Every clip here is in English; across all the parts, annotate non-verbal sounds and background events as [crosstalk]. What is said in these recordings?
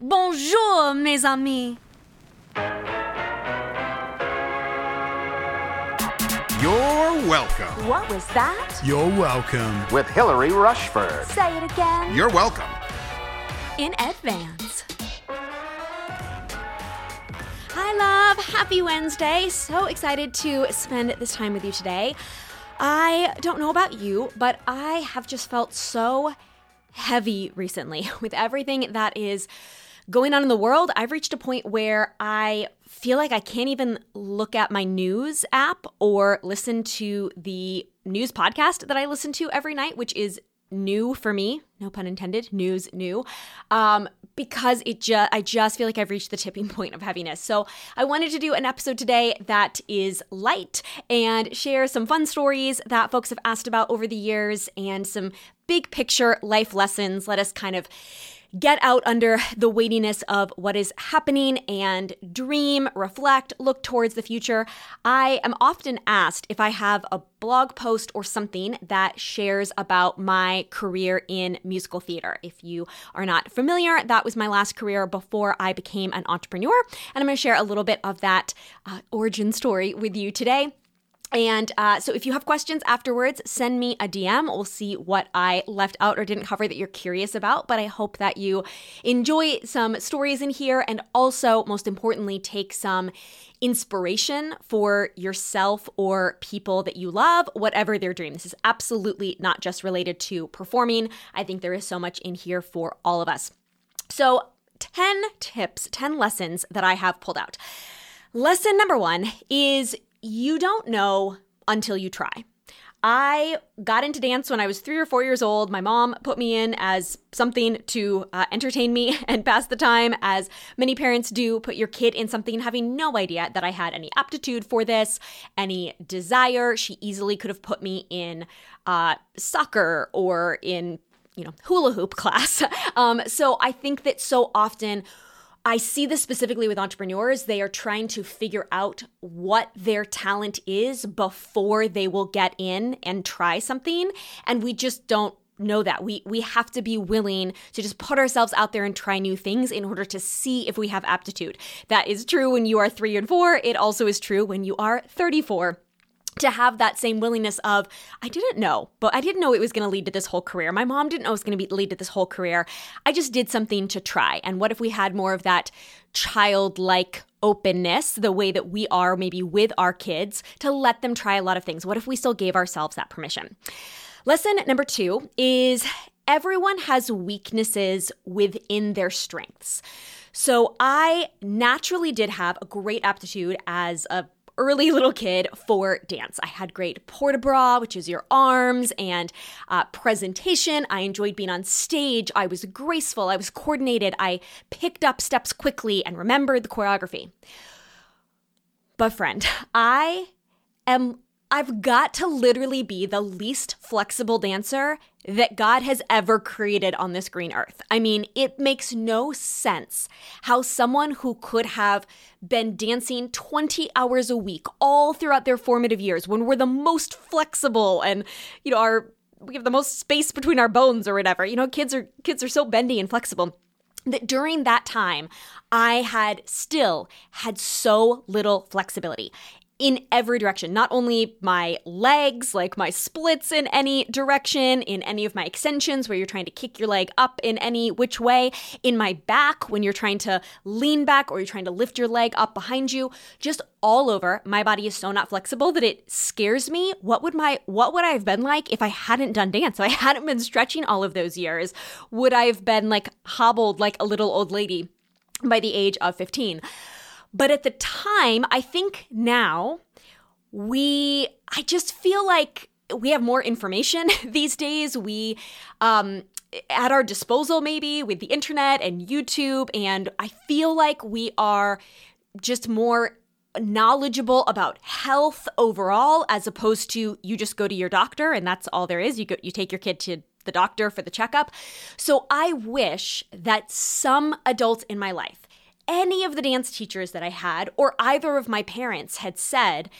Bonjour, mes amis. You're welcome. What was that? You're welcome. with Hillary Rushford. Say it again. You're welcome. in advance. Hi, love. Happy Wednesday. So excited to spend this time with you today. I don't know about you, but I have just felt so heavy recently [laughs] with everything that is going on in the world. I've reached a point where I feel like I can't even look at my news app or listen to the news podcast that I listen to every night, which is new for me no pun intended news new um, because it just i just feel like i've reached the tipping [laughs] point of heaviness so i wanted to do an episode today that is light and share some fun stories that folks have asked about over the years and some big picture life lessons let us kind of get out under the weightiness of what is happening and dream, reflect, look towards the future. I am often asked if I have a blog post or something that shares about my career in musical theater. If you are not familiar, that was my last career before I became an entrepreneur. And I'm going to share a little bit of that uh, origin story with you today. And uh, so, if you have questions afterwards, send me a DM. We'll see what I left out or didn't cover that you're curious about. But I hope that you enjoy some stories in here and also, most importantly, take some inspiration for yourself or people that you love, whatever their dream. This is absolutely not just related to performing. I think there is so much in here for all of us. So, 10 tips, 10 lessons that I have pulled out. Lesson number one is you don't know until you try. I got into dance when I was three or four years old. My mom put me in as something to uh, entertain me [laughs] and pass the time, as many parents do. Put your kid in something having no idea that I had any aptitude for this, any desire. She easily could have put me in uh, soccer or in, you know, hula hoop [laughs] class. um, so I think that so often I see this specifically with entrepreneurs. They are trying to figure out what their talent is before they will get in and try something. And we just don't know that. We we have to be willing to just put ourselves out there and try new things in order to see if we have aptitude. That is true when you are 3 and 4. It also is true when you are 34 to have that same willingness of i didn't know but i didn't know it was going to lead to this whole career. My mom didn't know it was going to be lead to this whole career. I just did something to try. And what if we had more of that childlike openness the way that we are maybe with our kids to let them try a lot of things? What if we still gave ourselves that permission? Lesson number two is everyone has weaknesses within their strengths. So I naturally did have a great aptitude as a early little kid for dance. I had great port de bras, which is your arms, and uh, presentation. I enjoyed being on stage. I was graceful. I was coordinated. I picked up steps quickly and remembered the choreography. But, friend, I am. I've got to literally be the least flexible dancer that God has ever created on this green earth. I mean, it makes no sense how someone who could have been dancing 20 hours a week all throughout their formative years when we're the most flexible and, you know, our we have the most space between our bones or whatever. You know, kids are kids are so bendy and flexible that during that time I had still had so little flexibility in every direction. Not only my legs, like my splits in any direction, in any of my extensions where you're trying to kick your leg up in any which way, in my back when you're trying to lean back or you're trying to lift your leg up behind you, just all over. My body is so not flexible that it scares me. What would my what would I have been like if I hadn't done dance? If I hadn't been stretching all of those years, would I have been like hobbled like a little old lady by the age of 15? But at the time, I think now we, I just feel like we have more information [laughs] these days. We, um, at our disposal, maybe with the internet and YouTube. And I feel like we are just more knowledgeable about health overall as opposed to you just go to your doctor and that's all there is you go you take your kid to the doctor for the checkup so i wish that some adults in my life any of the dance teachers that I had or either of my parents had said,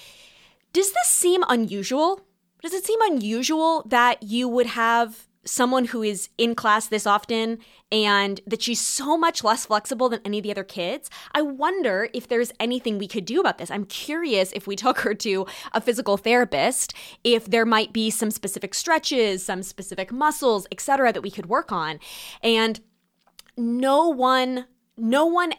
Does this seem unusual? Does it seem unusual that you would have someone who is in class this often and that she's so much less flexible than any of the other kids. I wonder if there's anything we could do about this. I'm curious if we [laughs] took her to a physical therapist, if there might be some specific stretches, some specific muscles, etc. that we could work on. And no one no one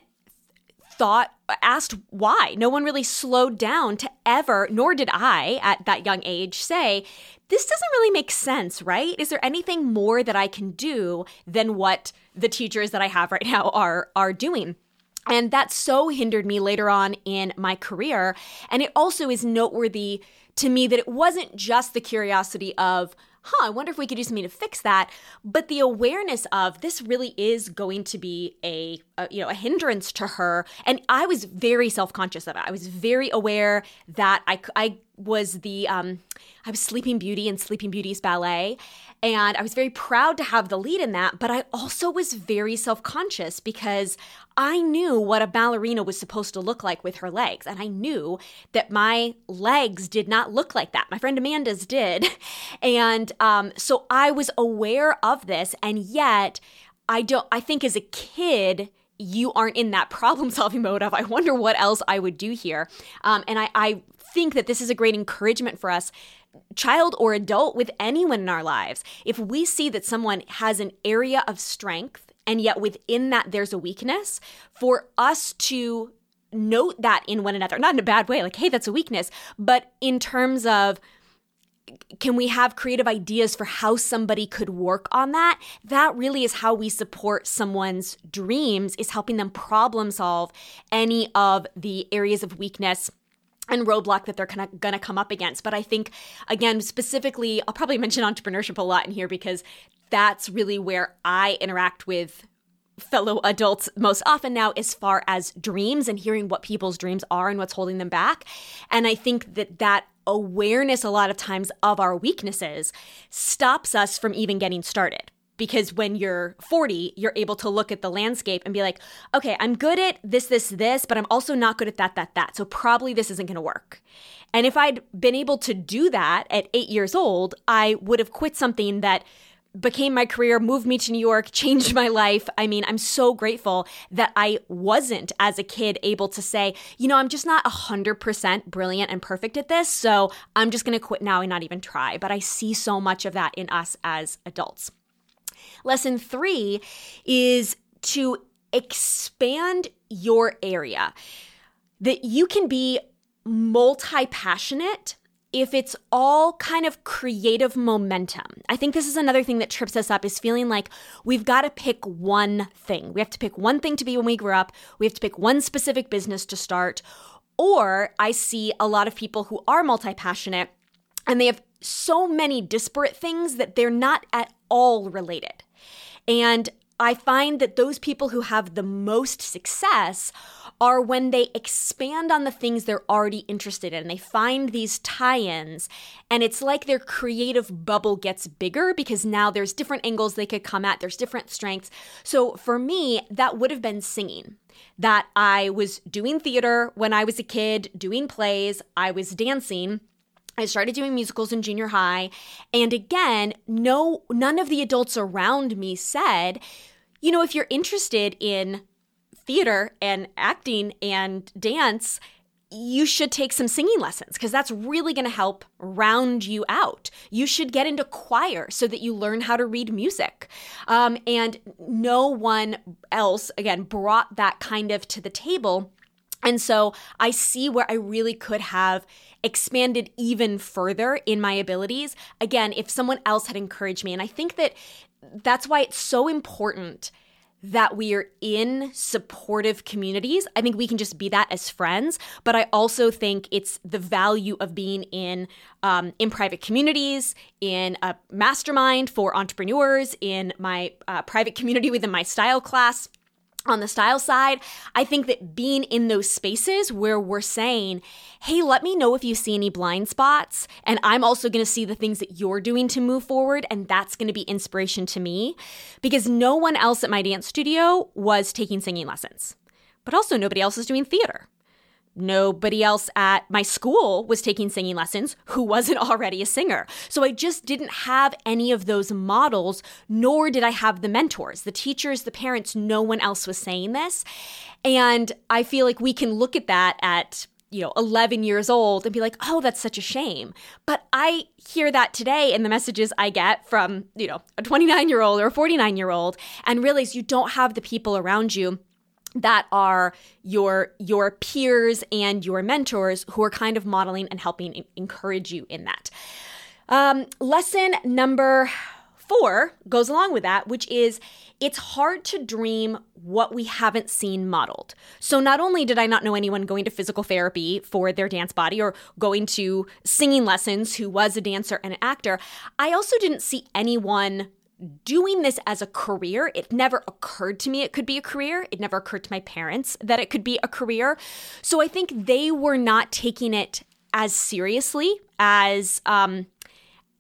thought asked why. No one really slowed down to ever nor did i at that young age say this doesn't really make sense right? Is there anything more that i can do than what the teachers that i have right now are are doing? And that so hindered me later on in my career. And it also is noteworthy to me that it wasn't just the curiosity of huh, I wonder if we could do something to fix that. But the awareness of this really is going to be a, a you know a hindrance to her, and I was very self conscious of it. I was very aware that I I was the um, I was Sleeping Beauty and Sleeping Beauty's ballet, and I was very proud to have the lead in that. But I also was very self conscious because I knew what a ballerina was supposed to look like with her legs, and I knew that my legs did not look like that. My friend Amanda's did, [laughs] and um, so I was aware of this, and yet I don't. I think as a kid you aren't in that [laughs] problem solving mode of, I wonder what else I would do here. Um, and I, I think that this is a great encouragement for us child or adult with anyone in our lives. If we see that someone has an area of strength and yet within that there's a weakness, for us to note that in one another, not in a bad way, like, hey, that's a weakness, but in terms of, can we have creative ideas for how somebody could work on that that really is how we support someone's dreams is helping them problem solve any of the areas of weakness and roadblock that they're kind of going to come up against. But I think, again, specifically, I'll probably mention entrepreneurship a lot in here because that's really where I interact with fellow adults most often now as far as dreams and hearing what people's dreams are and what's holding them back. And I think that that awareness a lot of times of our weaknesses stops us from even getting started because when you're 40, you're able to look at the landscape and be like, okay, I'm good at this, this, this, but I'm also not good at that, that, that. So probably this isn't going to work. And if I'd been able to do that at eight years old, I would have quit something that became my career, moved me to New York, changed my life. I mean, I'm so grateful that I wasn't as a kid able to say, you know, I'm just not 100% brilliant and perfect at this. So I'm just going to quit now and not even try. But I see so much of that in us as adults. Lesson three is to expand your area, that you can be multi passionate if it's all kind of creative momentum. I think this is another thing that trips us up is feeling like we've got to pick one thing. We have to pick one thing to be when we grow up. We have to pick one specific business to start. Or I see a lot of people who are multi passionate and they have so many disparate things that they're not at all related. And I find that those people who have the most success are when they expand on the things they're already interested in. They find these tie ins, and it's like their creative bubble gets bigger because now there's different angles they could come at, there's different strengths. So for me, that would have been singing. That I was doing theater when I was a kid, doing plays, I was dancing. I started doing musicals in junior high. And again, no none of the adults around me said, you know, if you're interested in theater and acting and dance, you should take some singing lessons because that's really going to help round you out. You should get into choir so that you learn how to read music. Um, and no one else, again, brought that kind of to the table. And so I see where I really could have expanded even further in my abilities. Again, if someone else had encouraged me. And I think that that's why it's so important that we are in supportive communities. I think we can just be that as friends, but I also think it's the value of being in um, in private communities, in a mastermind for entrepreneurs, in my uh, private community within my style class on the style side, I think that being in those spaces where we're saying, hey, let me know if you see any blind spots. And I'm also going to see the things that you're doing to move forward. And that's going to be inspiration to me because no one else at my dance studio was taking singing lessons, but also nobody else is doing theater. Nobody else at my school was taking singing lessons who wasn't [laughs] already a singer. So I just didn't have any of those models, nor did I have the mentors, the teachers, the parents. No one else was saying this. And I feel like we can look at that at you know 11 years old and be like oh that's such a shame but i hear that today in the messages i get from you know a 29 year old or a 49 year old and realize you don't have the people around you that are your your peers and your mentors who are kind of modeling and helping encourage you in that. Um, lesson number four goes along with that, which is it's hard to dream what we haven't seen modeled. So, not only did I not know anyone going to physical therapy for their dance body or going to singing lessons who was a dancer and an actor, I also didn't see anyone doing this as a career, it never occurred to me it could be a career. It never occurred to my parents that it could be a career. So I think they were not taking it as seriously as um,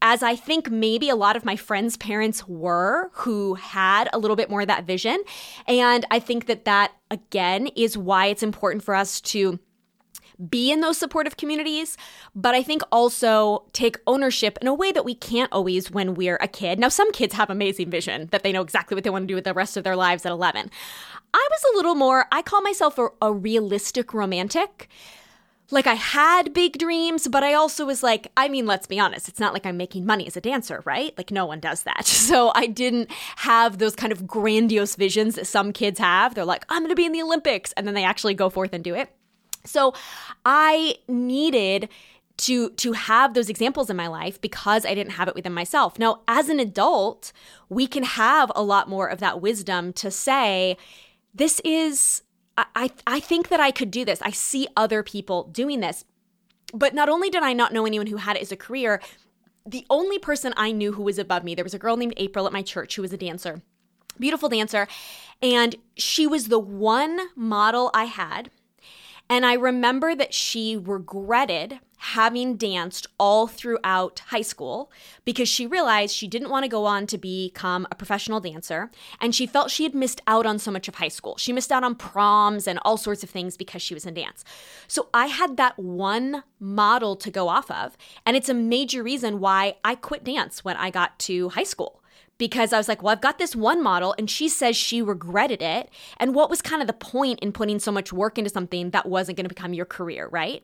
as I think maybe a lot of my friends' parents were who had a little bit more of that vision. And I think that that again is why it's important for us to be in those supportive communities, but I think also take ownership in a way that we can't always when we're a kid. Now, some kids have amazing vision that they know exactly what they want to do with the rest of their lives at 11. I was a little more, I call myself a, a realistic romantic like I had big dreams, but I also was like, I mean, let's be honest, it's not like I'm making money as a dancer, right? Like no one does that. [laughs] So I didn't have those kind of grandiose visions that some kids have. They're like, I'm going to be in the Olympics, and then they actually go forth and do it. So I needed to to have those examples in my life because I didn't have it within myself. Now, as an adult, we can have a lot more of that wisdom to say, this is I, I think that I could do this. I see other people doing this. But not only did I not know anyone who had it as a career, the only person I knew who was above me, there was a girl named April at my church who was a dancer, beautiful dancer. And she was the one model I had and I remember that she regretted having danced all throughout high school because she realized she didn't want to go on to become a professional dancer and she felt she had missed out on so much of high school. She missed out on proms and all sorts of things because she was in dance. So I had that one model to go off of, and it's a major reason why I quit dance when I got to high school because I was like, well, I've got this one model and she says she regretted it. And what was kind of the point in putting so much work into something that wasn't going to become your career, right?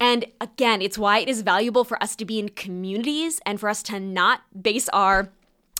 And again, it's why it is valuable for us to be in communities and for us to not base our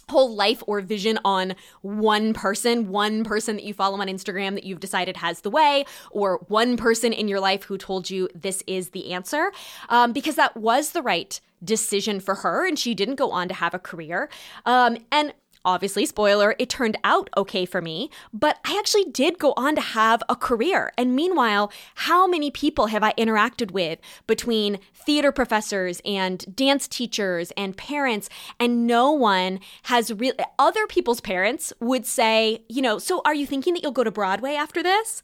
whole life or vision on one person, one person that you follow on Instagram that you've decided has the way, or one person in your life who told you this is the answer, um, because that was the right decision for her, and she didn't go on to have a career. Um, and obviously, spoiler, it turned out okay for me, but I actually did go on to have a career. And meanwhile, how many people have I interacted with between theater professors and dance teachers and parents? And no one has really, other people's parents would say, you know, so are you thinking that you'll go to Broadway after this?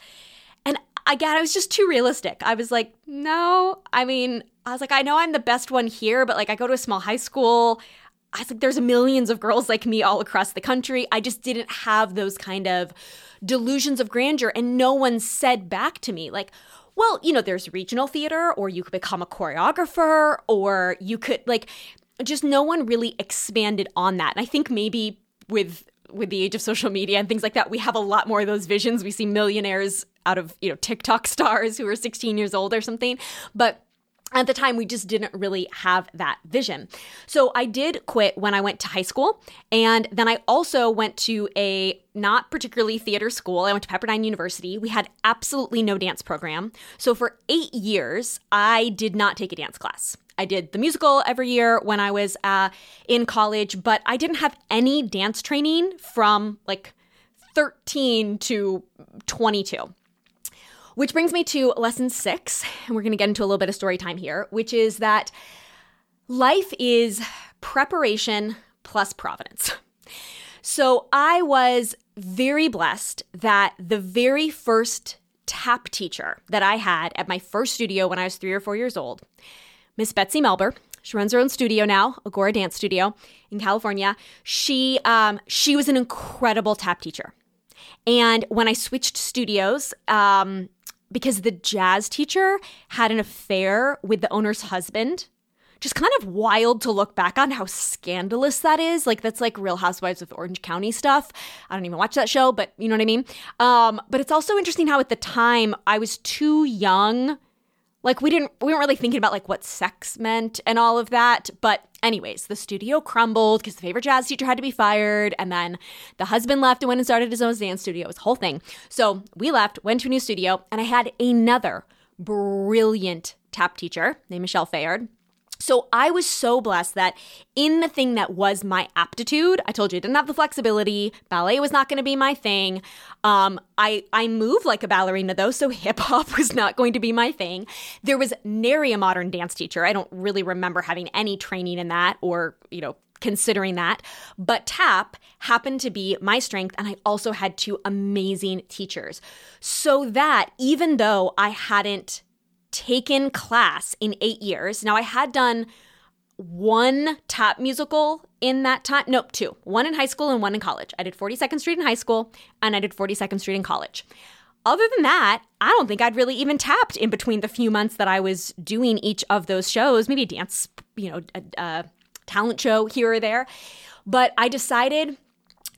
And again, I was just too realistic. I was like, no, I mean, I was like, I know I'm the best one here, but like I go to a small high school. I was like, there's millions of girls like me all across the country. I just didn't have those kind of delusions of grandeur. And no one said back to me, like, well, you know, there's regional theater, or you could become a choreographer, or you could, like, just no one really expanded on that. And I think maybe with with the age of social media and things like that, we have a lot more of those visions. We see millionaires out of, you know, TikTok [laughs] stars who are 16 years old or something. But at the time we just didn't really have that vision. So I did quit when I went to high school and then I also went to a not particularly theater school. I went to Pepperdine University. We had absolutely no dance program. So for 8 years I did not take a dance class. I did the musical every year when I was uh, in college, but I didn't have any dance training from like 13 to 22. Which brings me to lesson six, and we're going to get into a little bit of story time here, which is that life is preparation plus providence. So I was very blessed that the very first tap teacher that I had at my first studio when I was three or four years old, Miss Betsy Melber, she runs her own studio now, Agora Dance Studio in California. She um, she was an incredible tap teacher. And when I switched studios, um, because the jazz teacher had an affair with the owner's husband. Just kind of wild to look back on how scandalous that is. Like that's like Real Housewives of Orange County stuff. I don't even watch that show, but you know what I mean. Um, but it's also interesting how at the time I was too young like we didn't we weren't really thinking about like what sex meant and all of that but anyways the studio crumbled because the favorite jazz teacher had to be fired and then the husband left and went and started his own dance studio a whole thing. So we left went to a new studio and i had another brilliant tap teacher named michelle fayard so I was so blessed that in the thing that was my aptitude, I told you I didn't have the flexibility. Ballet was not going to be my thing. Um, I I move like a ballerina though, so [laughs] hip hop was not going to be my thing. There was nary a modern dance teacher. I don't really remember having any training in that or you know considering that. But tap happened to be my strength, and I also had two amazing teachers. So that even though I hadn't taken class in eight years. Now, I had done one tap musical in that time. Nope, two. One in high school and one in college. I did 42nd Street in high school and I did 42nd Street in college. Other than that, I don't think I'd really even tapped in between the few months that I was doing each of those shows. Maybe a dance, you know, a, a talent show here or there. But I decided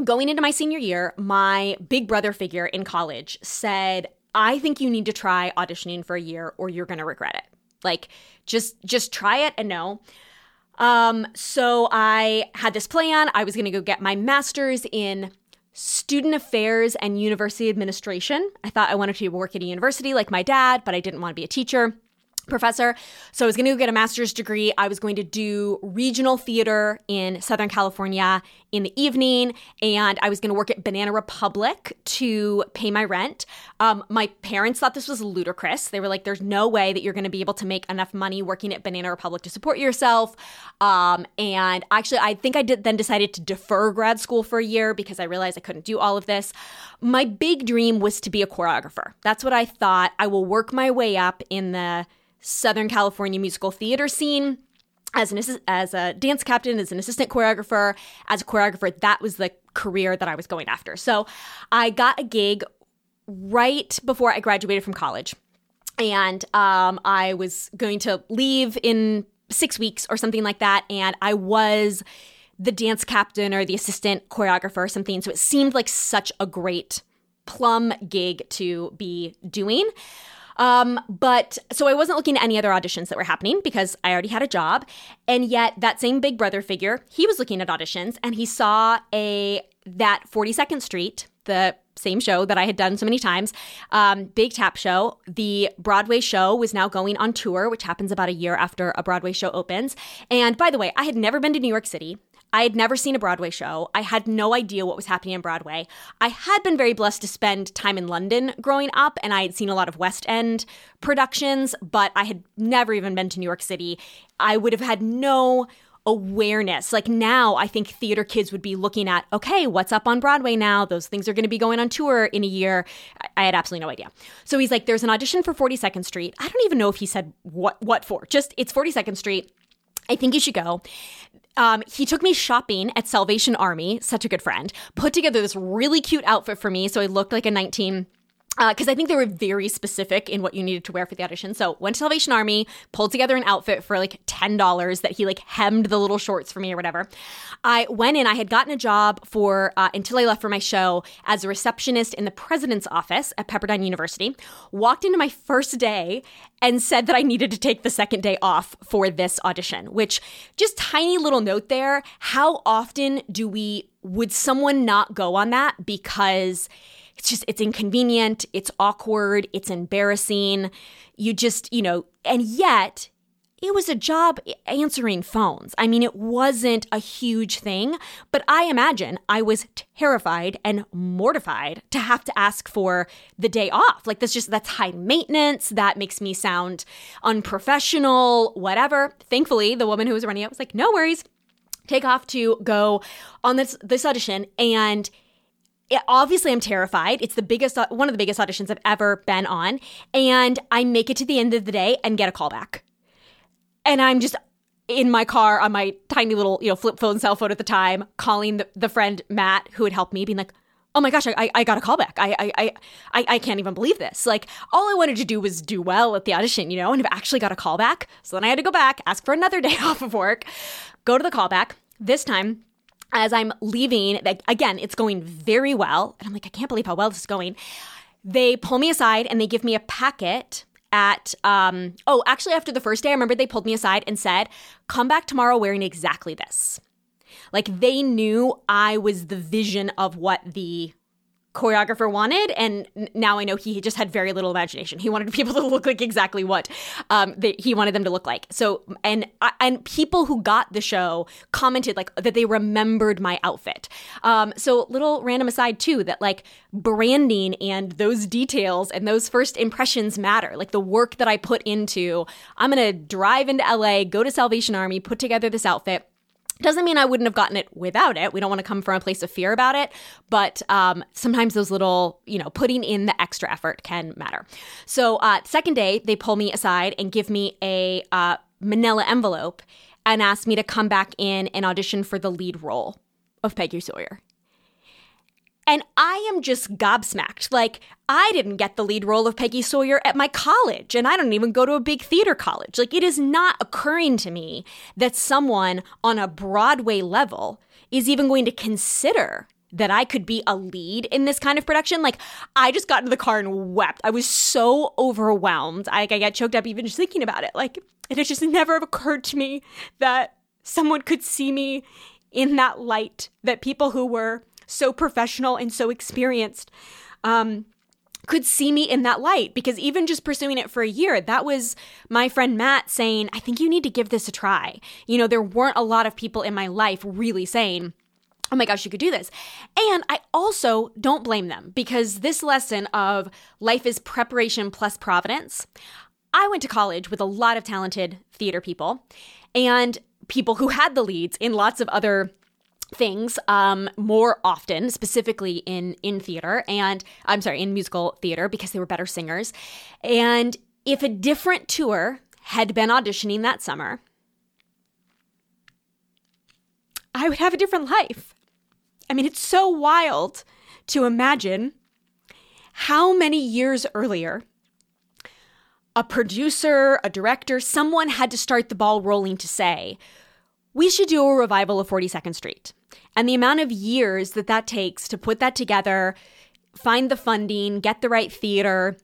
going into my senior year, my big brother figure in college said, I think you need to try auditioning for a year or you're going to regret it. Like just just try it and know. Um so I had this plan. I was going to go get my masters in student affairs and university administration. I thought I wanted to work at a university like my dad, but I didn't want to be a teacher professor. So I was going to go get a master's degree. I was going to do regional theater in Southern California in the evening, and I was going to work at Banana Republic to pay my rent. Um, my parents thought this was ludicrous. They were like, "There's no way that you're going to be able to make enough money working at Banana Republic to support yourself." Um, and actually, I think I did then decided to defer grad school for a year because I realized I couldn't do all of this. My big dream was to be a choreographer. That's what I thought. I will work my way up in the Southern California musical theater scene as an as a dance captain, as an assistant choreographer, as a choreographer. That was the career that I was going after. So I got a gig right before I graduated from college, and um, I was going to leave in six weeks or something like that, and I was the dance captain or the assistant choreographer or something. So it seemed like such a great plum gig to be doing. Um, but so I wasn't looking at any other auditions that were happening because I already had a job. And yet that same big brother figure, he was looking at auditions and he saw a that 42nd Street, the same show that I had done so many times, um, Big Tap Show. The Broadway show was now going on tour, which happens about a year after a Broadway show opens. And by the way, I had never been to New York City. I had never seen a Broadway show. I had no idea what was happening on Broadway. I had been very blessed to spend time in London growing up, and I had seen a lot of West End productions, but I had never even been to New York City. I would have had no awareness. Like now, I think theater kids would be looking at, okay, what's up on Broadway now? Those things are going to be going on tour in a year. I had absolutely no idea. So he's like, there's an audition for 42nd Street. I don't even know if he said what what for. Just it's 42nd Street. I think you should go. Um, he took me shopping at Salvation Army, such a good friend, put together this really cute outfit for me. So I looked like a 19- because uh, I think they were very specific in what you needed to wear for the audition. So went to Salvation Army, pulled together an outfit for like ten dollars that he like hemmed the little shorts for me or whatever. I went in. I had gotten a job for uh, until I left for my show as a receptionist in the president's office at Pepperdine University. Walked into my first day and said that I needed to take the second day off for this audition. Which just tiny little note there. How often do we would someone not go on that because it's just it's inconvenient, it's awkward, it's embarrassing. You just, you know, and yet it was a job answering phones. I mean, it wasn't a huge thing, but I imagine I was terrified and mortified to have to ask for the day off. Like, that's just, that's high maintenance. That makes me sound unprofessional, whatever. Thankfully, the woman who was running it was like, no worries, take off to go on this, this audition. And it, obviously I'm terrified. It's the biggest, one of the biggest auditions I've ever been on. And I make it to the end of the day and get a call back. And I'm just in my car on my tiny little, you know, flip phone, cell phone at the time, calling the, the friend Matt who had helped me, being like, oh my gosh, I, I got a call back. I, I, I, I can't even believe this. Like, all I wanted to do was do well at the audition, you know, and have actually got a call back. So then I had to go back, ask for another [laughs] day off of work, go to the callback. This time, as I'm leaving, like, again, it's going very well. And I'm like, I can't believe how well this is going. They pull me aside and they give me a packet at um oh actually after the first day i remember they pulled me aside and said come back tomorrow wearing exactly this like they knew I was the vision of what the choreographer wanted and now i know he just had very little imagination. He wanted [laughs] people to look like exactly what um, they, he wanted them to look like. So and and people who got the show commented like that they remembered my outfit. Um, so little random aside too that like branding and those details and those first impressions matter. Like the work that i put into i'm gonna drive into la go to salvation army put together this outfit doesn't mean I wouldn't have gotten it without it. We don't want to come from a place of fear about it, but um, sometimes those little, you know, putting in the extra effort can matter. So, uh, second day, they pull me aside and give me a uh, manila envelope and ask me to come back in and audition for the lead role of Peggy Sawyer. And I am just gobsmacked. Like, I didn't get the lead role of Peggy Sawyer at my college, and I don't even go to a big theater college. Like, it is not occurring to me that someone on a Broadway level is even going to consider that I could be a lead in this kind of production. Like, I just got into the car and wept. I was so overwhelmed. I, I got choked up even just thinking about it. Like, it has just never occurred to me that someone could see me in that light, that people who were so professional and so experienced um, could see me in that light because even just pursuing it for a year, that was my friend Matt saying, I think you need to give this a try. You know, there weren't a lot of people in my life really saying, Oh my gosh, you could do this. And I also don't blame them because this lesson of life is preparation plus providence. I went to college with a lot of talented theater people and people who had the leads in lots of other things um, more often, specifically in in theater and I'm sorry, in musical theater because they were better singers. And if a different tour had been auditioning that summer, I would have a different life. I mean, it's so wild to imagine how many years earlier a producer, a director, someone had to start the ball rolling to say, we should do a revival of 42nd Street. And the amount of years that that takes to put that together, find the funding, get the right theater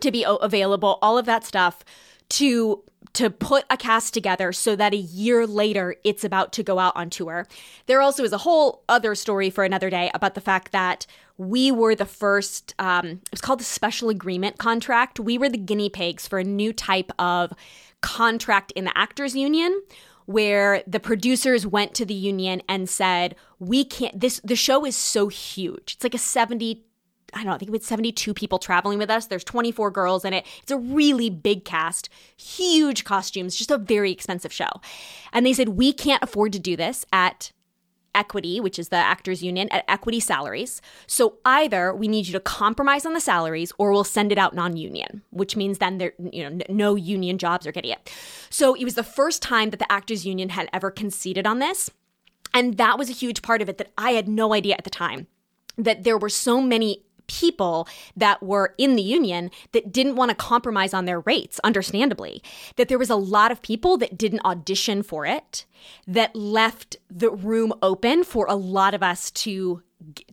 to be available, all of that stuff to to put a cast together so that a year later it's about to go out on tour. There also is a whole other story for another day about the fact that we were the first, um, it was called the special agreement contract. We were the guinea pigs for a new type of contract in the actors union where the producers went to the union and said, "We can't. This the show is so huge. It's like a seventy. I don't know. I think we had seventy-two people traveling with us. There's twenty-four girls in it. It's a really big cast, huge costumes, just a very expensive show." And they said, "We can't afford to do this at equity, which is the actors union, at equity salaries. So either we need you to compromise on the salaries or we'll send it out non-union, which means then there you know no union jobs are getting it. So it was the first time that the actors union had ever conceded on this. And that was a huge part of it that I had no idea at the time that there were so many people that were in the union that didn't want to compromise on their rates, understandably. That there was a lot of people that didn't audition for it, that left the room open for a lot of us to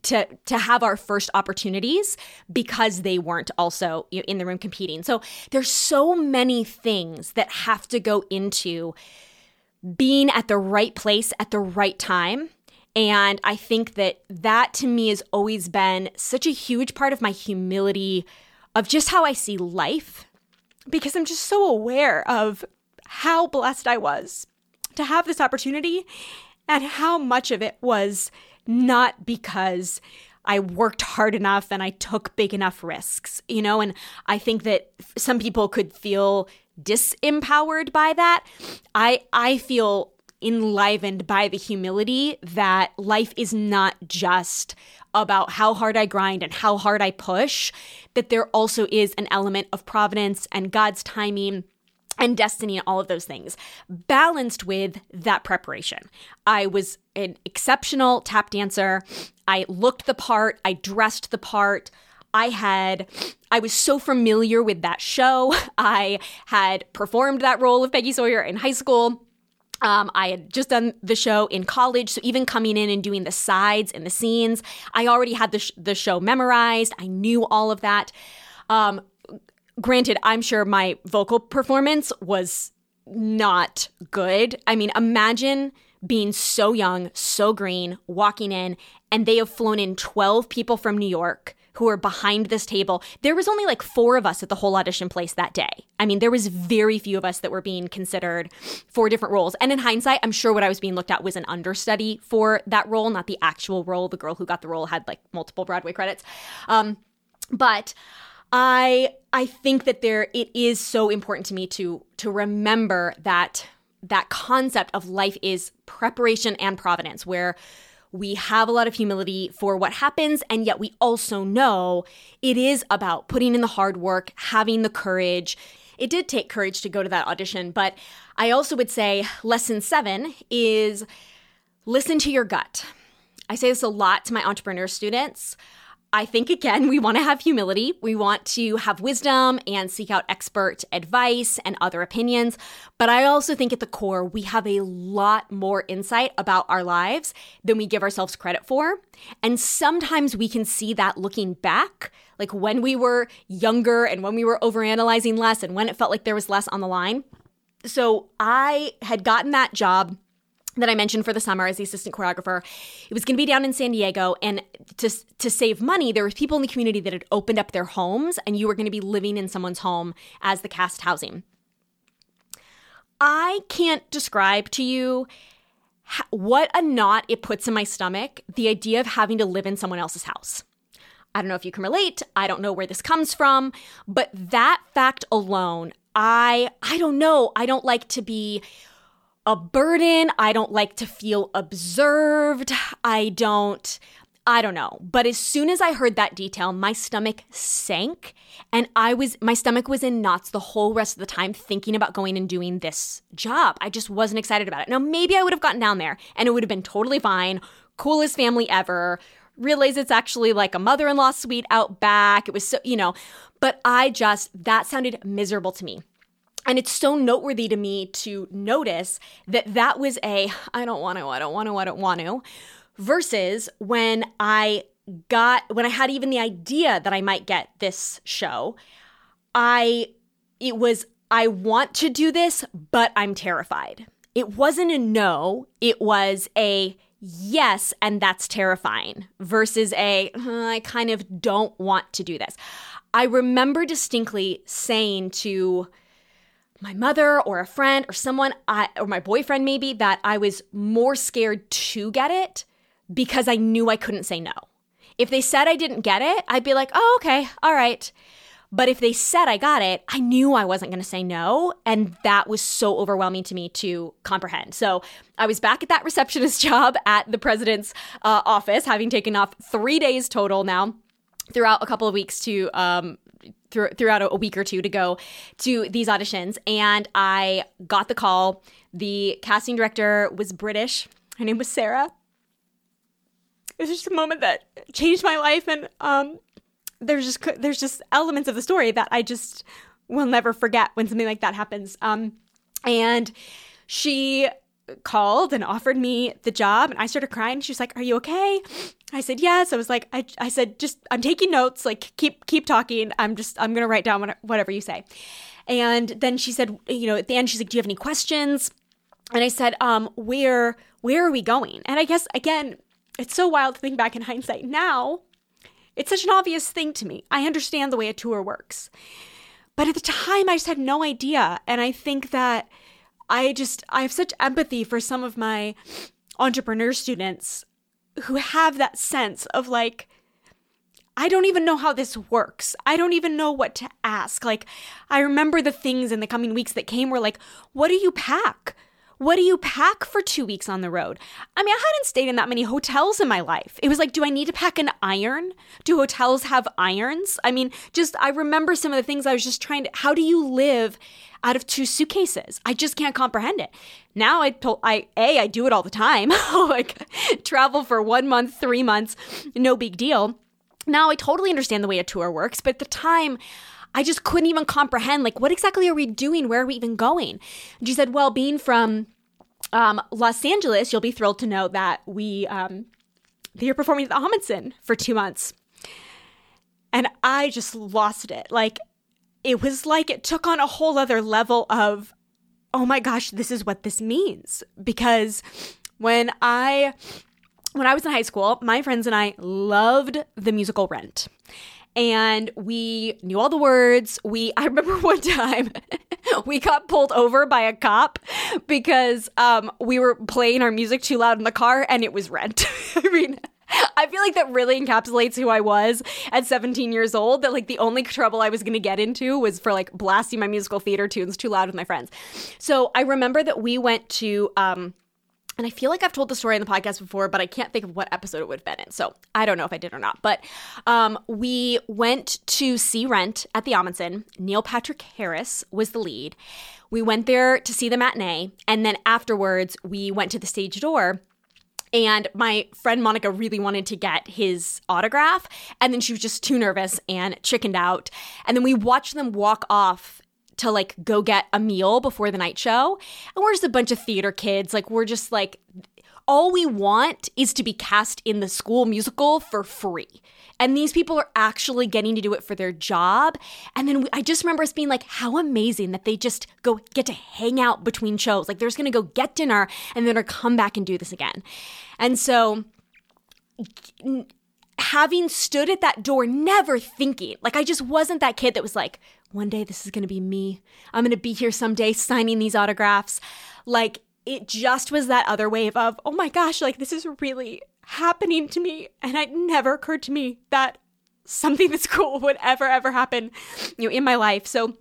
to to have our first opportunities because they weren't also in the room competing. So there's so many things that have to go into being at the right place at the right time and I think that that to me has always been such a huge part of my humility of just how I see life because I'm just so aware of how blessed I was to have this opportunity and how much of it was not because I worked hard enough and I took big enough risks, you know? And I think that some people could feel disempowered by that. I I feel enlivened by the humility that life is not just about how hard I grind and how hard I push, that there also is an element of providence and God's timing and destiny and all of those things, balanced with that preparation. I was an exceptional tap dancer. I looked the part, I dressed the part. I had, I was so familiar with that show. [laughs] I had performed that role of Peggy Sawyer in high school. Um, I had just done the show in college, so even coming in and doing the sides and the scenes, I already had the, sh- the show memorized. I knew all of that. Um, granted, I'm sure my vocal performance was not good. I mean, imagine being so young, so green, walking in, and they have flown in 12 people from New York who are behind this table. There was only like four of us at the whole audition place that day. I mean, there was very few of us that were being considered for different roles. And in hindsight, I'm sure what I was being looked at was an understudy for that role, not the actual role. The girl who got the role had like multiple Broadway credits. Um, but I I think that there it is so important to me to to remember that that concept of life is preparation and providence where we have a lot of humility for what happens and yet we also know it is about putting in the hard work, having the courage. It did take courage to go to that audition, but I also would say lesson 7 is listen to your gut. I say this a lot to my entrepreneur students. I think again, we want to have humility. We want to have wisdom and seek out expert advice and other opinions. But I also think at the core, we have a lot more insight about our lives than we give ourselves credit for. And sometimes we can see that looking back, like when we were younger and when we were overanalyzing less and when it felt like there was less on the line. So I had gotten that job that I mentioned for the summer as the assistant choreographer. It was going to be down in San Diego, and to to save money, there was people in the community that had opened up their homes, and you were going to be living in someone's home as the cast housing. I can't describe to you what a knot it puts in my stomach. The idea of having to live in someone else's house. I don't know if you can relate. I don't know where this comes from, but that fact alone, I I don't know. I don't like to be a burden. I don't like to feel observed. I don't, I don't know. But as soon as I heard that detail, my stomach sank and I was, my stomach was in knots the whole rest of the time thinking about going and doing this job. I just wasn't excited about it. Now, maybe I would have gotten down there and it would have been totally fine. Coolest family ever. Realize it's actually like a mother in law suite out back. It was so, you know, but I just, that sounded miserable to me. And it's so noteworthy to me to notice that that was a I don't want to, I don't want to, I don't want to, versus when I got, when I had even the idea that I might get this show, I, it was, I want to do this, but I'm terrified. It wasn't a no, it was a yes, and that's terrifying versus a uh, I kind of don't want to do this. I remember distinctly saying to, my mother or a friend or someone, I, or my boyfriend maybe, that I was more scared to get it because I knew I couldn't say no. If they said I didn't get it, I'd be like, oh, okay, all right. But if they said I got it, I knew I wasn't going to say no. And that was so overwhelming to me to comprehend. So I was back at that [laughs] receptionist job at the president's uh, office, having taken off three days total now throughout a couple of weeks to um, through, throughout a, week or two to go to these auditions. And I got the call. The casting director was British. Her name was Sarah. It was just a moment that changed my life, and um, there's just there's just elements of the story that I just will never forget when something like that happens. Um, and she called and offered me the job and I started crying. She was like, "Are you okay?" I said, "Yes." I was like, I, I said, "Just I'm taking notes. Like keep keep talking. I'm just I'm going to write down whatever you say." And then she said, you know, at the end she's like, "Do you have any questions?" And I said, "Um, where where are we going?" And I guess again, it's so wild to think back in hindsight now. It's such an obvious thing to me. I understand the way a tour works. But at the time I just had no idea, and I think that I just I have such empathy for some of my entrepreneur students who have that sense of like I don't even know how this works. I don't even know what to ask. Like I remember the things in the coming weeks that came were like, what do you pack? What do you pack for two weeks on the road? I mean, I hadn't stayed in that many hotels in my life. It was like, do I need to pack an iron? Do hotels have irons? I mean, just, I remember some of the things I was just trying to, how do you live out of two suitcases? I just can't comprehend it. Now I told, I, A, I do it all the time. [laughs] like, travel for one month, three months, no big deal. Now I totally understand the way a tour works, but at the time, I just couldn't even comprehend, like, what exactly are we doing? Where are we even going? And she said, well, being from um, Los Angeles, you'll be thrilled to know that we, um, they are performing at the Ahmanson for two months. And I just lost it. Like, it was like it took on a whole other level of, oh my gosh, this is what this means. Because when I when I was in high school, my friends and I loved the musical Rent and we knew all the words. We [laughs] I remember one time [laughs] we got pulled over by a cop because um, we were playing our music too loud in the car and it was rent. [laughs] I mean, I feel like that really encapsulates who I was at 17 years old. That like the only trouble I was going to get into was for like blasting my musical theater tunes too loud with my friends. So I remember that we went to um, and I feel like I've told the story in the podcast before, but I can't think of what episode it would have been in. So I don't know if I did or not. But um, we went to see Rent at the Ahmanson. Neil Patrick Harris was the lead. We went there to see the matinee. And then afterwards, we went to the stage door. And my friend Monica really wanted to get his autograph. And then she was just too nervous and chickened out. And then we watched them walk off to like go get a meal before the night show. And we're just a bunch of theater kids. Like, we're just like, all we want is to be cast in the school musical for free. And these people are actually getting to do it for their job. And then we, I just remember us being like, how amazing that they just go get to hang out between shows. Like, they're just going to go get dinner and then come back and do this again. And so, having stood at that door, never thinking, like, I just wasn't that kid that was like, one day this is going to be me. I'm going to be here someday signing these autographs. Like it just was that other wave of, oh my gosh, like this is really happening to me. And it never occurred to me that something [laughs] this cool would ever, ever happen, you know, in my life. So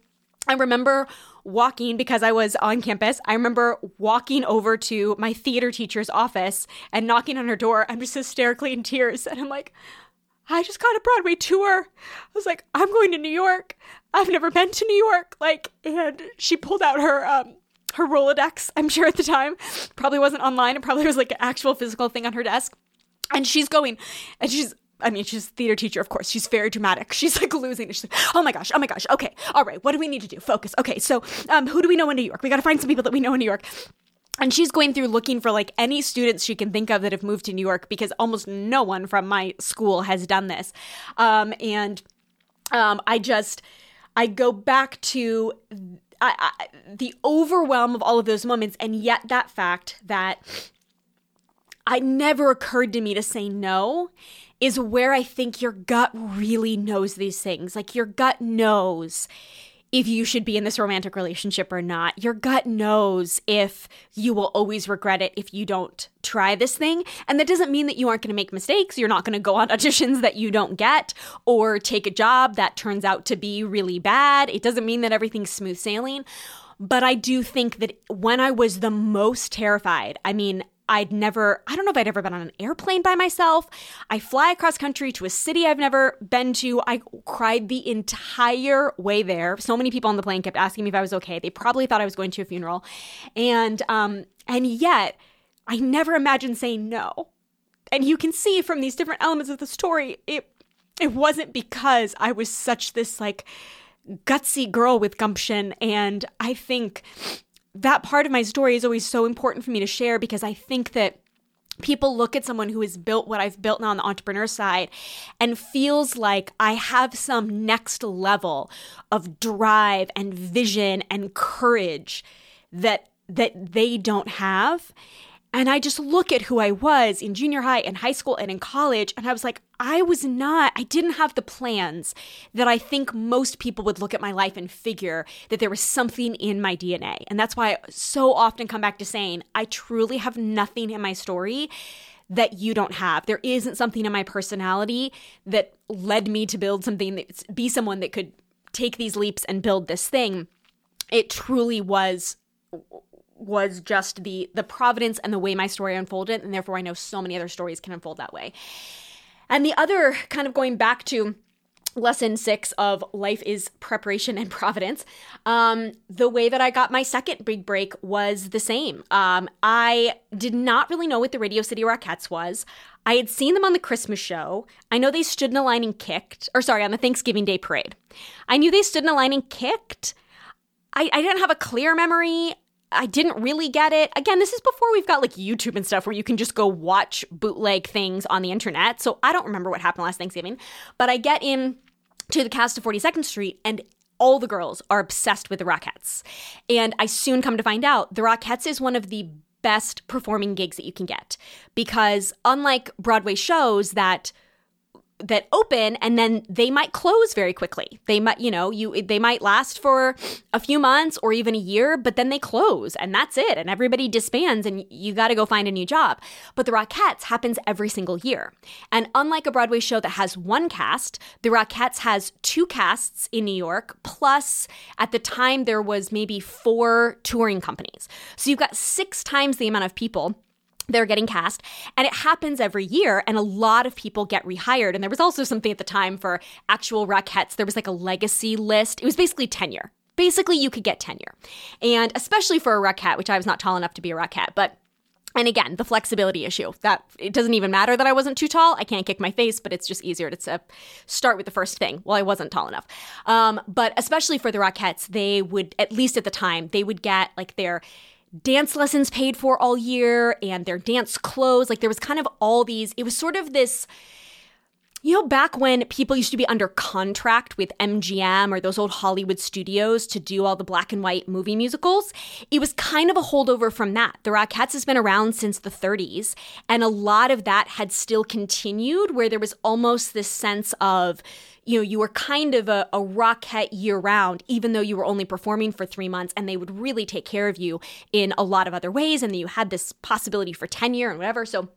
I remember walking because I was on campus. I remember walking over to my theater teacher's office and knocking on her door. I'm just hysterically in tears. [laughs] And I'm like, I just got a Broadway tour. I was like, I'm going to New York. I've never been to New York. Like, and she pulled out her um her Rolodex, I'm sure at the time. Probably wasn't online. It probably was like an actual physical thing on her desk. And she's going, and she's I mean, she's a theater teacher, of course. She's very dramatic. [laughs] She's like losing. She's like, oh my gosh, oh my gosh. Okay, all right. What do we need to do? Focus. Okay, so um, who do we know in New York? We got to find some people that we know in New York. And she's going through looking for like any students she can think of that have moved to New York because almost no one from my school has done this. Um, and um, I just, I go back to I, I, the overwhelm of all of those moments, and yet that fact that I never occurred to me to say no is where I think your gut really knows these things. Like your gut knows if you should be in this romantic relationship or not. Your gut knows if you will always regret it if you don't try this thing. And that doesn't mean that you aren't going to make mistakes. You're not going to go on [laughs] auditions that you don't get or take a job that turns out to be really bad. It doesn't mean that everything's smooth sailing. But I do think that when I was the most terrified, I mean, I'd never, I don't know if I'd ever been on an airplane by myself. I fly across country to a city I've never been to. I cried the entire way there. So many people on the plane kept asking me if I was okay. They probably thought I was going to a funeral. And, um, and yet I never imagined saying no. And you can see from these different elements of the story, it, it wasn't because I was such this like gutsy girl with gumption. And I think that part of my story is always so important for me to share because I think that people look at someone who has built what I've built now on the entrepreneur side and feels like I have some next level of drive and vision and courage that that they don't have and I just look at who I was in junior high and high school and in college, and I was like, I was not, I didn't have the plans that I think most people would look at my life and figure that there was something in my DNA. And that's why I so often come back to saying, I truly have nothing in my story that you don't have. There isn't something in my personality that led me to build something that be someone that could take these leaps and build this thing. It truly was was just the the providence and the way my story unfolded and therefore I know so many other stories can unfold that way. And the other kind of going back to lesson six of life is preparation and providence um, the way that i got my second big break was the same. Um, i did not really know what the radio city rockettes was. I had seen them on the christmas show. I know they stood in a line and kicked or sorry on the thanksgiving day parade. I knew they stood in a line and kicked. I, I didn't have a clear memory I didn't really get it. Again, this is before we've got like YouTube and stuff where you can just go watch bootleg things on the internet. So I don't remember what happened last Thanksgiving. But I get in to the cast of 42nd Street and all the girls are obsessed with the Rockettes. And I soon come to find out the Rockettes is one of the best performing gigs that you can get because unlike Broadway shows that that open and then they might close very quickly. They might, you know, you they might last for a few months or even a year, but then they close and that's it and everybody disbands and you got to go find a new job. But the Rockettes happens every single year. And unlike a Broadway show that has one cast, the Rockettes has two casts in New York plus at the time there was maybe four touring companies. So you've got six times the amount of people they're getting cast and it happens every year and a lot of people get rehired and there was also something at the time for actual rockettes there was like a legacy list it was basically tenure basically you could get tenure and especially for a rockette which i was not tall enough to be a rockette but and again, the flexibility issue that it doesn't even matter that I wasn't too tall. I can't kick my face, but it's just easier to start with the first thing. Well, I wasn't tall enough. Um, but especially for the Rockettes, they would, at least at the time, they would get like their dance lessons paid for all year and their dance clothes. Like there was kind of all these, it was sort of this. You know, back when people used to be under contract with MGM or those old Hollywood studios to do all the black and white movie musicals, it was kind of a holdover from that. The Rockettes has been around since the 30s, and a lot of that had still continued, where there was almost this sense of, you know, you were kind of a, a rockette year round, even though you were only performing for three months, and they would really take care of you in a lot of other ways, and you had this possibility for tenure and whatever. So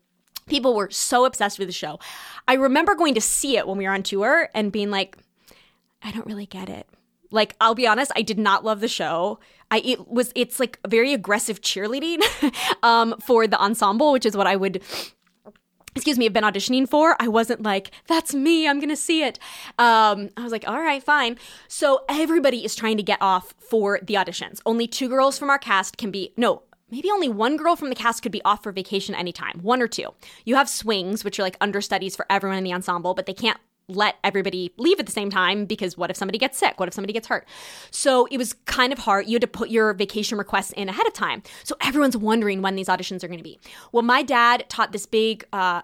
people were so obsessed with the show. I remember going to see it when we were on tour and being like, I don't really get it. Like, I'll be honest, I did not love the show. I it was it's like very aggressive cheerleading [laughs] um, for the ensemble, which is what I would excuse me, have been auditioning for. I wasn't like, that's me, I'm gonna see it. Um, I was like, all right, fine. So everybody is trying to get off for the auditions. Only two girls from our cast can be, no, maybe only one girl from the cast could be off for vacation anytime, one or two. You have swings, which are like understudies for everyone in the ensemble, but they can't let everybody leave at the same time because what if somebody gets sick? What if somebody gets hurt? So it was kind of hard. You had to put your vacation requests in ahead of time. So everyone's wondering when these auditions are going to be. Well, my dad taught this big, uh,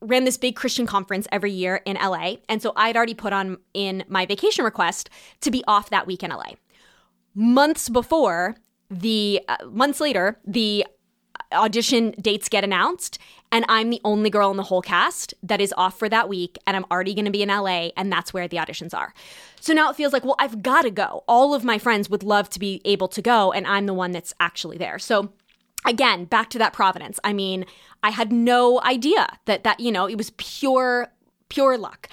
ran this big Christian conference every year in LA. And so I'd already put on in my vacation request to be off that week in LA. Months before, the uh, months later, the audition dates get announced and I'm the only girl in the whole cast that is off for that week and I'm already going to be in LA and that's where the auditions are. So now it feels like, well, I've got to go. All of my friends would love to be able to go and I'm the one that's actually there. So again, back to that providence. I mean, I had no idea that that, you know, it was pure pure luck.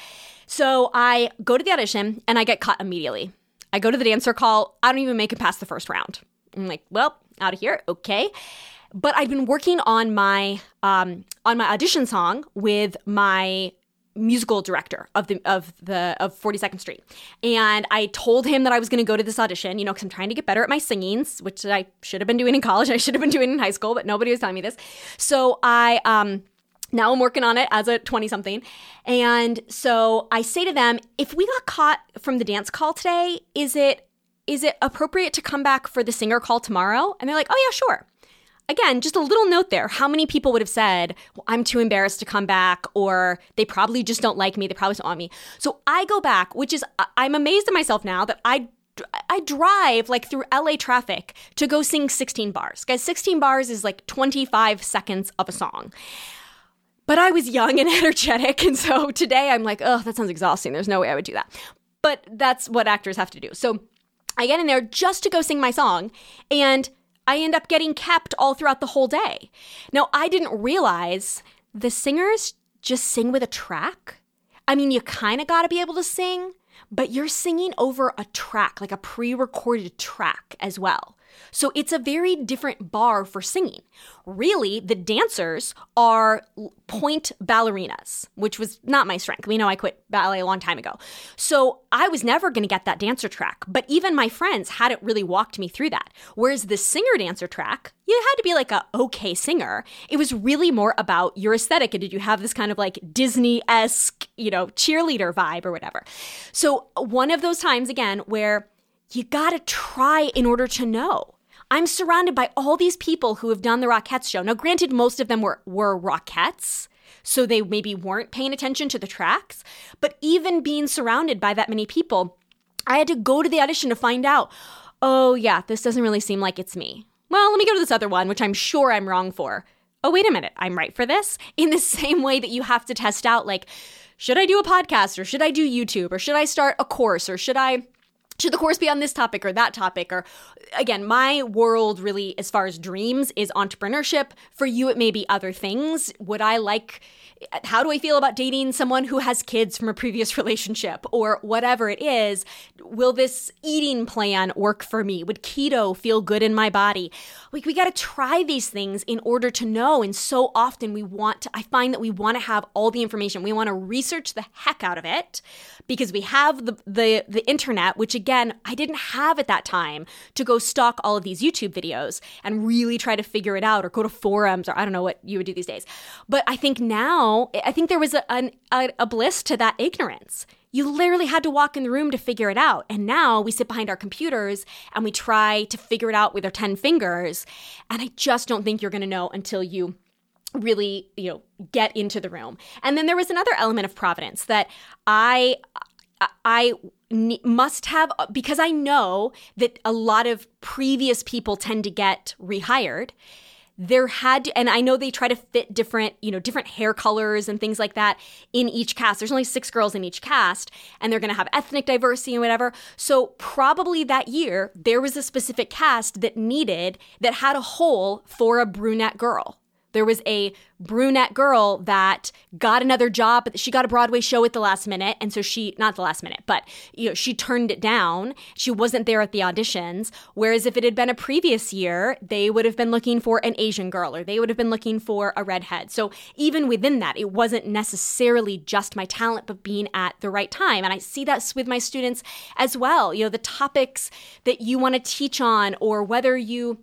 So I go to the audition and I get cut immediately. I go to the dancer call. I don't even make it past the first round. I'm like, well, out of here. Okay. But I'd been working on my um, on my audition song with my musical director of the of the of 42nd Street. And I told him that I was going to go to this audition, you know, cuz I'm trying to get better at my singings, which I should have been doing in college. I should have been doing in high school, but nobody was telling me this. So I um now I'm working on it as a 20 something. And so I say to them, if we got caught from the dance call today, is it is it appropriate to come back for the singer call tomorrow? And they're like, "Oh yeah, sure." again, just a little note there. How many people would have said, well, I'm too embarrassed to come back, or they probably just don't like me, they probably don't want me. So I go back, which is, I'm amazed at myself now that I I drive like through LA traffic to go sing 16 bars. Guys, 16 bars is like 25 seconds of a song. But I was young and [laughs] energetic. And so today I'm like, oh, that sounds exhausting. There's no way I would do that. But that's what actors have to do. So I get in there just to go sing my song. And I end up getting kept all throughout the whole day. Now, I didn't realize the singers just sing with a track. I mean, you kind of got to be able to sing, but you're singing over a track, like a pre recorded track as well. So it's a very different bar for singing. Really, the dancers are point ballerinas, which was not my strength. We know I quit ballet a long time ago. So I was never going to get that dancer track, but even my friends hadn't really walked me through that. Whereas the singer dancer track, you had to be like a okay singer. It was really more about your aesthetic and did you have this kind of like Disney-esque, you know, cheerleader vibe or whatever. So one of those times again where you got to try in order to know. I'm surrounded by all these people who have done the Rockettes show. Now, granted, most of them were, were Rockettes, so they maybe weren't paying attention to the tracks. But even being surrounded by that many people, I had to go to the audition to find out, oh, yeah, this doesn't really seem like it's me. Well, let me go to this other one, which I'm sure I'm wrong for. Oh, wait a minute, I'm right for this? [laughs] In the same way that you have to test out, like, should I do a podcast or should I do YouTube or should I start a course or should I should the course be on this topic or that topic or again my world really as far as dreams is entrepreneurship for you it may be other things would i like how do I feel about dating someone who has kids from a previous [laughs] relationship or whatever it is? Will this eating plan work for me? Would keto feel good in my body? We, we got to try these things in order to know. And so often we want to, I find that we want to have all the information. We want to research the heck out of it because we have the, the, the internet, which again, I didn't have at that time to go stalk all of these YouTube videos and really try to figure it out or go to forums or I don't know what you would do these days. But I think now, I think there was a, a, a bliss to that ignorance. You literally had to walk in the room to figure it out. And now we sit behind our computers and we try to figure it out with our 10 fingers. And I just don't think you're going to know until you really, you know, get into the room. And then there was another element of providence that I I must have because I know that a lot of previous people tend to get rehired there had and I know they try to fit different, you know, different hair colors and things like that in each cast. There's only six girls in each cast, and they're going to have ethnic diversity and whatever. So probably that year there was a specific cast that needed that had a hole for a brunette girl. There was a brunette girl that got another job, but she got a Broadway show at the last minute. And so she, not the last minute, but you know, she turned it down. She wasn't there at the auditions. Whereas if it had been a previous year, they would have been looking for an Asian girl or they would have been looking for a redhead. So even within that, it wasn't necessarily just my talent, but being at the right time. And I see that with my students as well. You know, the topics that you want to teach on or whether you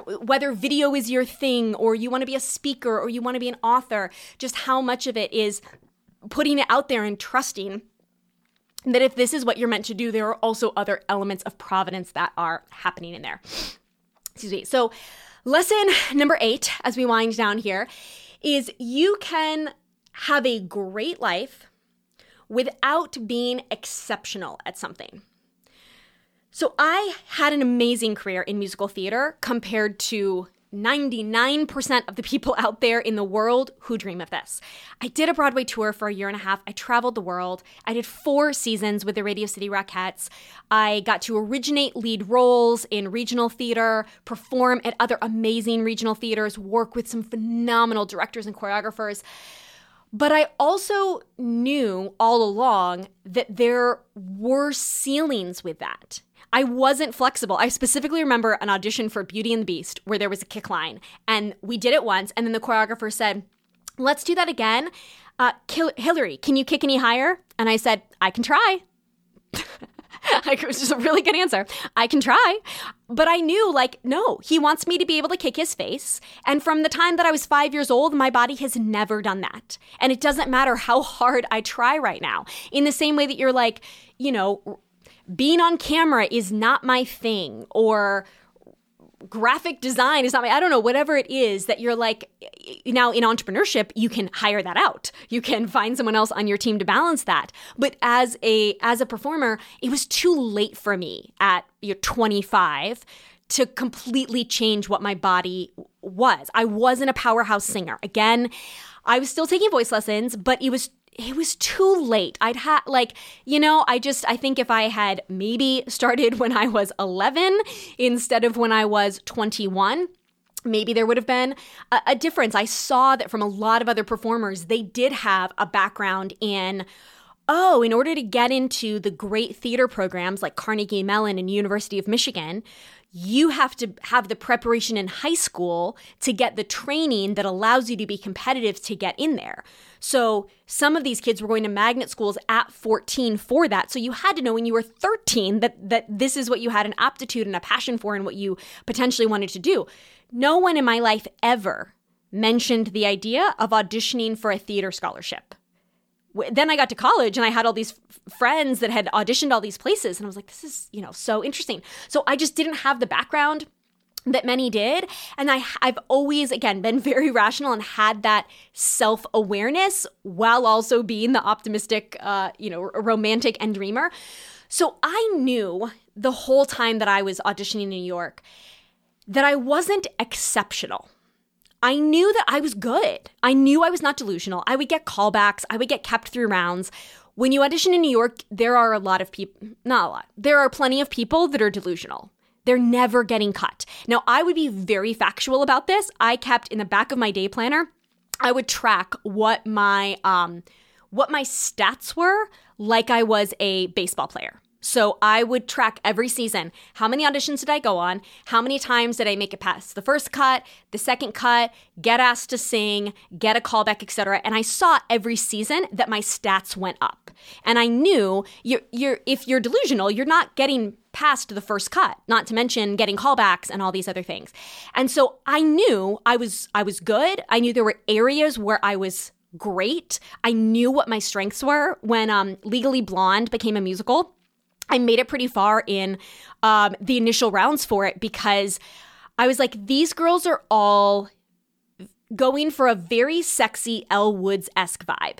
whether video is your thing or you want to be a speaker or you want to be an author, just how much of it is putting it out there and trusting that if this is what you're meant to do, there are also other elements of providence that are happening in there. Excuse me. So, lesson number eight, as we wind down here, is you can have a great life without being exceptional at something. So I had an amazing career in musical theater compared to 99% of the people out there in the world who dream of this. I did a Broadway tour for a year and a half. I traveled the world. I did four seasons with the Radio City Rockettes. I got to originate lead roles in regional theater, perform at other amazing regional theaters, work with some phenomenal directors and choreographers. But I also knew all along that there were ceilings with that. I wasn't flexible. I specifically remember an audition for Beauty and the Beast where there was a kick line, and we did it once, and then the choreographer said, Let's do that again. Uh, Hillary, can you kick any higher? And I said, I can try. [laughs] like, it was just a really good answer. I can try. But I knew, like, no, he wants me to be able to kick his face. And from the time that I was five years old, my body has never done that. And it doesn't matter how hard I try right now. In the same way that you're like, you know, being on camera is not my thing or graphic design is not my I don't know whatever it is that you're like now in entrepreneurship you can hire that out. You can find someone else on your team to balance that. But as a as a performer it was too late for me at you 25 to completely change what my body was. I wasn't a powerhouse singer. Again I was still taking voice lessons but it was it was too late. I'd had, like, you know, I just, I think if I had maybe started when I was 11 instead of when I was 21, maybe there would have been a, a, difference. I saw that from a lot of other performers, they did have a background in oh, in order to get into the great theater programs like Carnegie Mellon and University of Michigan, you have to have the preparation in high school to get the training that allows you to be competitive to get in there. So some of these kids were going to magnet schools at 14 for that. So you had to know when you were 13 that that this is what you had an aptitude and a passion for and what you potentially wanted to do. No one in my life ever mentioned the idea of auditioning for a theater scholarship then I got to college and I had all these f- friends that had auditioned all these places. And I was like, this is, you know, so interesting. So I just didn't have the background that many did. And I, I've always, again, been very [laughs] rational and had that self awareness while also being the optimistic, uh, you know, romantic and dreamer. So I knew the whole time that I was auditioning in New York that I wasn't exceptional. I knew that I was good. I knew I was not delusional. I would get callbacks, I would get kept through rounds. When you audition in New York, there are a lot of people, not a lot, there are plenty of people that are delusional. They're never getting cut. Now, I would be very factual about this. I kept in the back of my day planner, I would track what my um what my stats were like I was a baseball player. So I would track every season how many auditions did I go on, how many times did I make it past the first cut, the second cut, get asked to sing, get a callback, etc. And I saw every season that my stats went up. And I knew you're, you're if you're delusional, you're not getting past the first cut, not to mention getting callbacks and all these other things. And so I knew I was I was good. I knew there were areas where I was great. I knew what my strengths were when um, Legally Blonde became a musical. I made it pretty far in um, the initial rounds for it because I was like, these girls are all going for a very sexy Elle Woods esque vibe.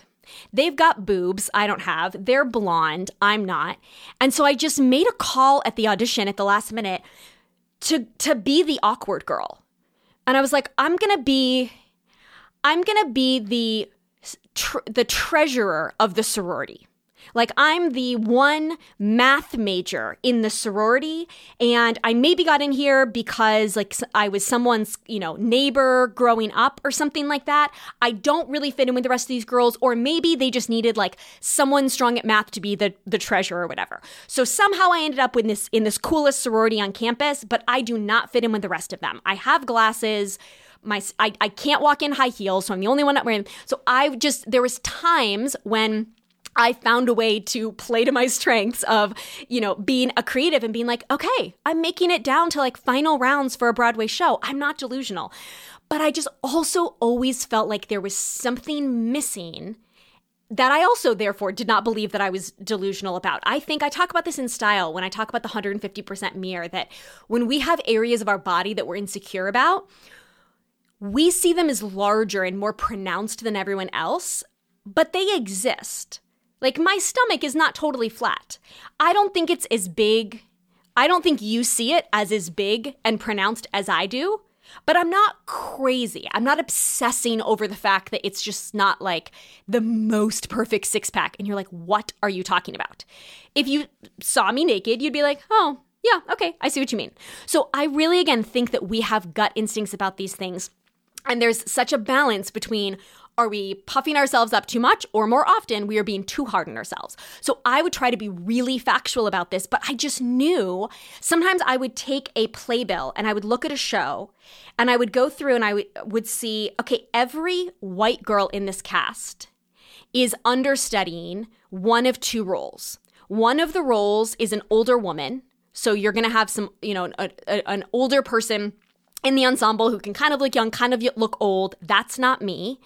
They've got boobs, I don't have. They're blonde, I'm not. And so I just made a call at the audition at the last minute to to be the awkward girl. And I was like, I'm going to be I'm going to be the tr- the treasurer of the sorority. Like I'm the one math major in the sorority and I maybe got in here because like I was someone's, you know, neighbor growing up or something like that. I don't really fit in with the rest of these girls or maybe they just needed like someone strong at math to be the the treasurer or whatever. So somehow I ended up in this in this coolest sorority on campus, but I do not fit in with the rest of them. I have glasses my I, I can't walk in high heels so i'm the only one not wearing them so i just there was times when I found a way to play to my strengths of, you know, being a creative and being like, okay, I'm making it down to like final rounds for a Broadway show. I'm not delusional. But I just also always felt like there was something missing that I also, therefore, did not believe that I was delusional about. I think I talk about this in style when I talk about the 150% mirror that when we have areas of our body that we're insecure about, we see them as larger and more pronounced than everyone else, but they exist. Like my stomach is not totally flat. I don't think it's as big. I don't think you see it as as big and pronounced as I do. But I'm not crazy. I'm not obsessing over the fact that it's just not like the most perfect six pack. And you're like, what are you talking about? If you saw me naked, you'd be like, oh, yeah, okay, I see what you mean. So I really, again, think that we have gut instincts about these things. And there's such a balance between are we puffing ourselves up too much? Or more often, we are being too hard on ourselves. So I would try to be really factual about this, but I just knew sometimes I would take a playbill and I would look at a show and I would go through and I would, would see, okay, every white girl in this cast is understudying one of two roles. One of the roles is an older woman. So you're going to have some, you know, a, a, an older person in the ensemble who can kind of look young, kind of look old. That's not me.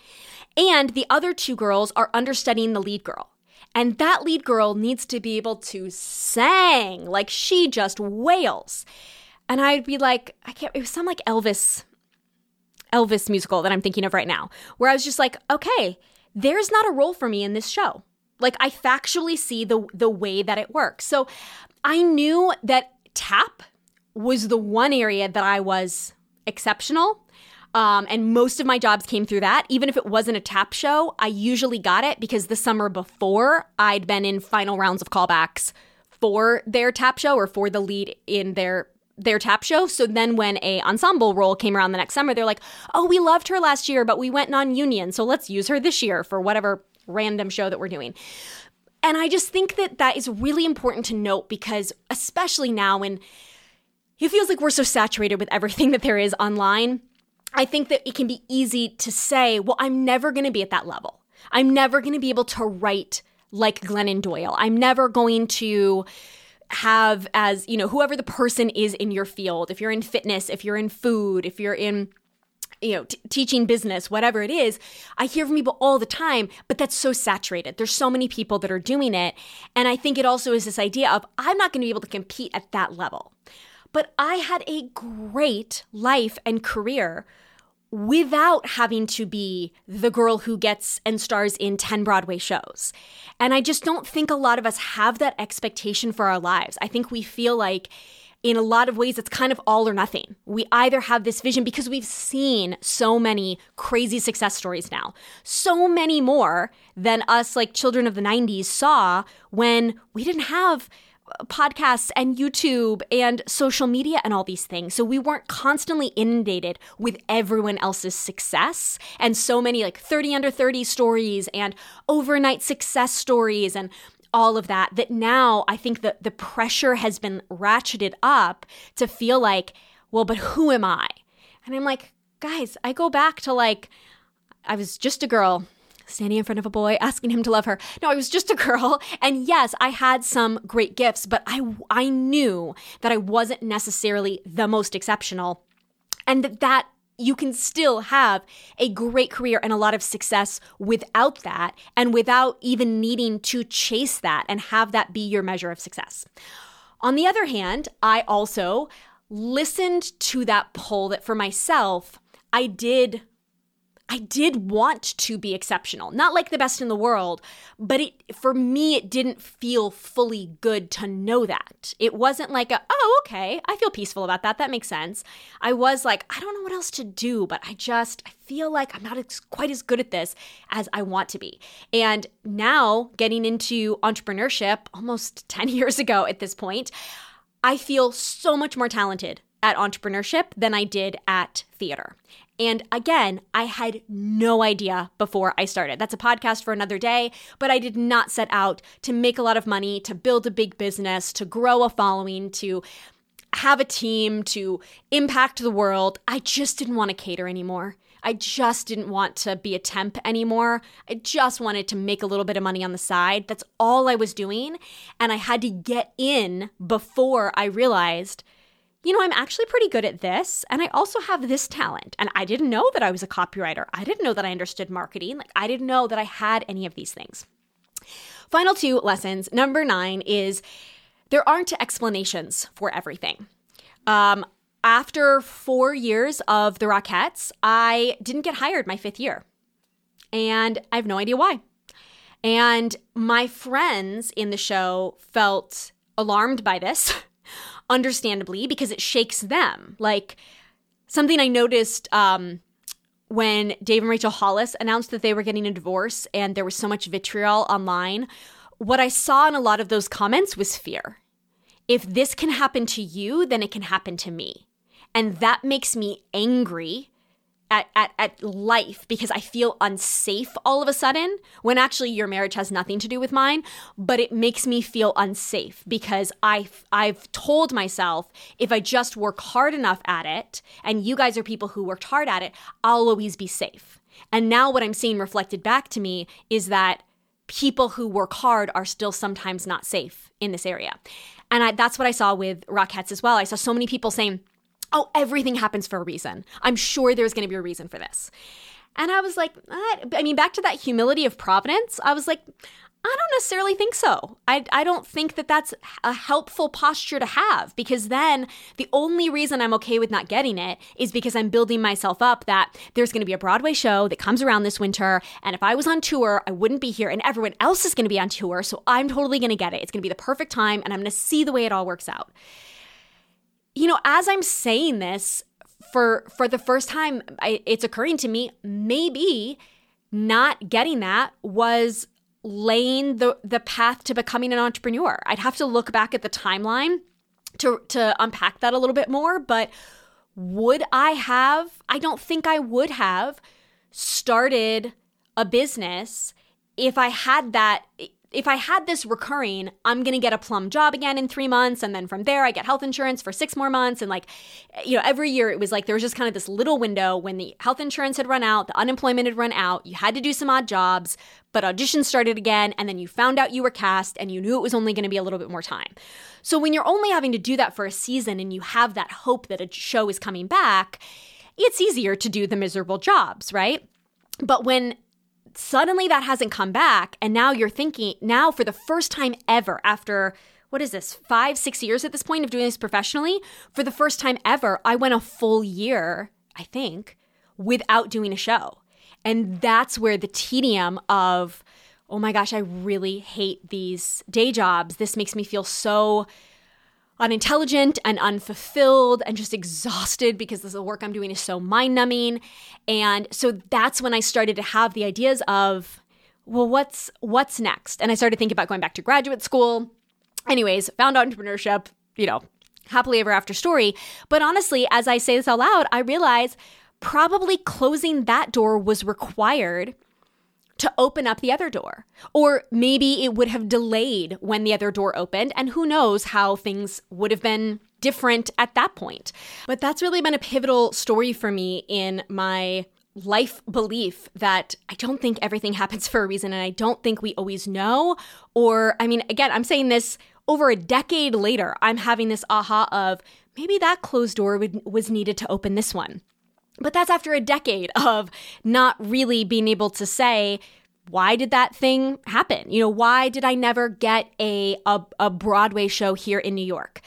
And the other two girls are understudying the lead girl. And that lead girl needs to be able to sing like she just wails. And I'd be like, I can't, it was some like Elvis, Elvis musical that I'm thinking of right now, where I was just like, okay, there's not a role for me in this show. Like I factually see the the way that it works. So I knew that tap was the one area that I was exceptional um, and most of my jobs came through that. Even if it wasn't a tap show, I usually got it because the summer before I'd been in final rounds of callbacks for their tap show or for the lead in their their tap show. So then when a ensemble role came around the next summer, they're like, "Oh, we loved her last year, but we went non-union, so let's use her this year for whatever random show that we're doing." And I just think that that is really important to note because, especially now when it feels like we're so saturated with everything [laughs] that there is online, I think that it can be easy to say, well, I'm never going to be at that level. I'm never going to be able to write like Glennon Doyle. I'm never going to have as, you know, whoever the person is in your field, if you're in fitness, if you're in food, if you're in you know, t- teaching business, whatever it is, I hear from people all the time, but that's so saturated. There's so many people that are doing it. And I think it also is this idea of I'm not going to be able to compete at that level. But I had a great life and career without having to be the girl who gets and stars in 10 Broadway shows. And I just don't think a lot of us have that expectation for our lives. I think we feel like in a lot of ways, it's kind of all or nothing. We either have this vision because we've seen so many crazy success stories now, so many more than us, like children of the 90s, saw when we didn't have podcasts and YouTube and social media and all these things. So we weren't constantly inundated with everyone else's success and so many like 30 under 30 stories and overnight success stories and all of that that now I think that the pressure has been ratcheted up to feel like, well, but who am I? And I'm like, guys, I go back to like I was just a girl standing in front of a boy asking him to love her. No, I was just a girl. And yes, I had some great gifts, but I I knew that I wasn't necessarily the most exceptional and that that you can still have a great career and a lot of success without that and without even needing to chase that and have that be your measure of success. On the other hand, I also listened to that poll that for myself, I did I did want to be exceptional, not like the best in the world, but it for me it didn't feel fully good to know that. It wasn't like a, oh, okay, I feel peaceful about that. That makes sense. I was like, I don't know what else to do, but I just I feel like I'm not quite as good at this as I want to be. And now getting into entrepreneurship almost [laughs] 10 years ago at this point, I feel so much more talented at entrepreneurship than I did at theater. And again, I had no idea before I started. That's a podcast for another day, but I did not set out to make a lot of money, to build a big business, to grow a following, to have a team, to impact the world. I just didn't want to cater anymore. I just didn't want to be a temp anymore. I just wanted to make a little bit of money on the side. That's all I was doing. And I had to get in before I realized you know, I'm actually pretty good at this. And I also have this talent. And I didn't know that I was a copywriter. I didn't know that I understood marketing. Like, I didn't know that I had any of these things. Final two lessons. Number nine is there aren't explanations for everything. Um, after four years of the Rockettes, I didn't get hired my fifth year. And I have no idea why. And my friends in the show felt alarmed by this. [laughs] understandably, because it shakes them. Like something I noticed um, when Dave and Rachel Hollis announced that they were getting a divorce and there was so much vitriol online. What I saw in a lot of those comments was fear. If this can happen to you, then it can happen to me. And that makes me angry at, at, at life because I feel unsafe all of a sudden when actually your marriage has nothing to do with mine, but it makes me feel unsafe because I I've told myself if I just work hard enough at it, and you guys are people who worked hard at it, I'll always be safe. And now what I'm seeing reflected back to me is that people who work hard are still sometimes not safe in this area. And I, that's what I saw with Rockettes as well. I saw so many people saying, oh, everything happens for a reason. I'm sure there's going to be a reason for this. And I was like, uh, I mean, back to that humility of providence, I was like, I don't necessarily think so. I, I don't think that that's a helpful posture to have because then the only reason I'm okay with not getting it is because I'm building myself up that there's going to be a Broadway show that comes around this winter. And if I was on tour, I wouldn't be here and everyone else is going to be on tour. So I'm totally going to get it. It's going to be the perfect time and I'm going to see the way it all works out you know, as I'm saying this for for the first time, I, it's occurring to me maybe not getting that was laying the the path to becoming an entrepreneur. I'd have to look back at the timeline to to unpack that a little bit more, but would I have? I don't think I would have started a business if I had that if I had this recurring, I'm going to get a plum job again in three months. And then from there, I get health insurance for six more months. And like, you know, every year it was like there was just kind of this little window when the health insurance had run out, the unemployment had run out, you had to do some odd jobs, but auditions started again. And then you found out you were cast and you knew it was only going to be a little bit more time. So when you're only having to do that for a season and you have that hope that a show is coming back, it's easier to do the miserable jobs, right? But when suddenly that hasn't come back. And now you're thinking, now for the first time ever, after what is this, five, six years at this point of doing this professionally, for the first time ever, I went a full year, I think, without doing a show. And that's where the tedium of, oh my gosh, I really hate these day jobs. This makes me feel so unintelligent and unfulfilled and just exhausted because this, the work I'm doing is so mind numbing. And so that's when I started to have the ideas of, well, what's what's next? And I started thinking about going back to graduate school. Anyways, found entrepreneurship, you know, happily ever after story. But honestly, as I say this out loud, I realize probably closing that door was required to open up the other door. Or maybe it would have delayed when the other door opened, and who knows how things would have been different at that point. But that's really been a pivotal story for me in my life belief that I don't think everything [laughs] happens for a reason and I don't think we always know. Or, I mean, again, I'm saying this over a decade later, I'm having this aha of maybe that closed door would, was needed to open this one. But that's after a decade of not really being able to say, why did that thing happen? You know, why did I never get a, a, a, Broadway show here in New York?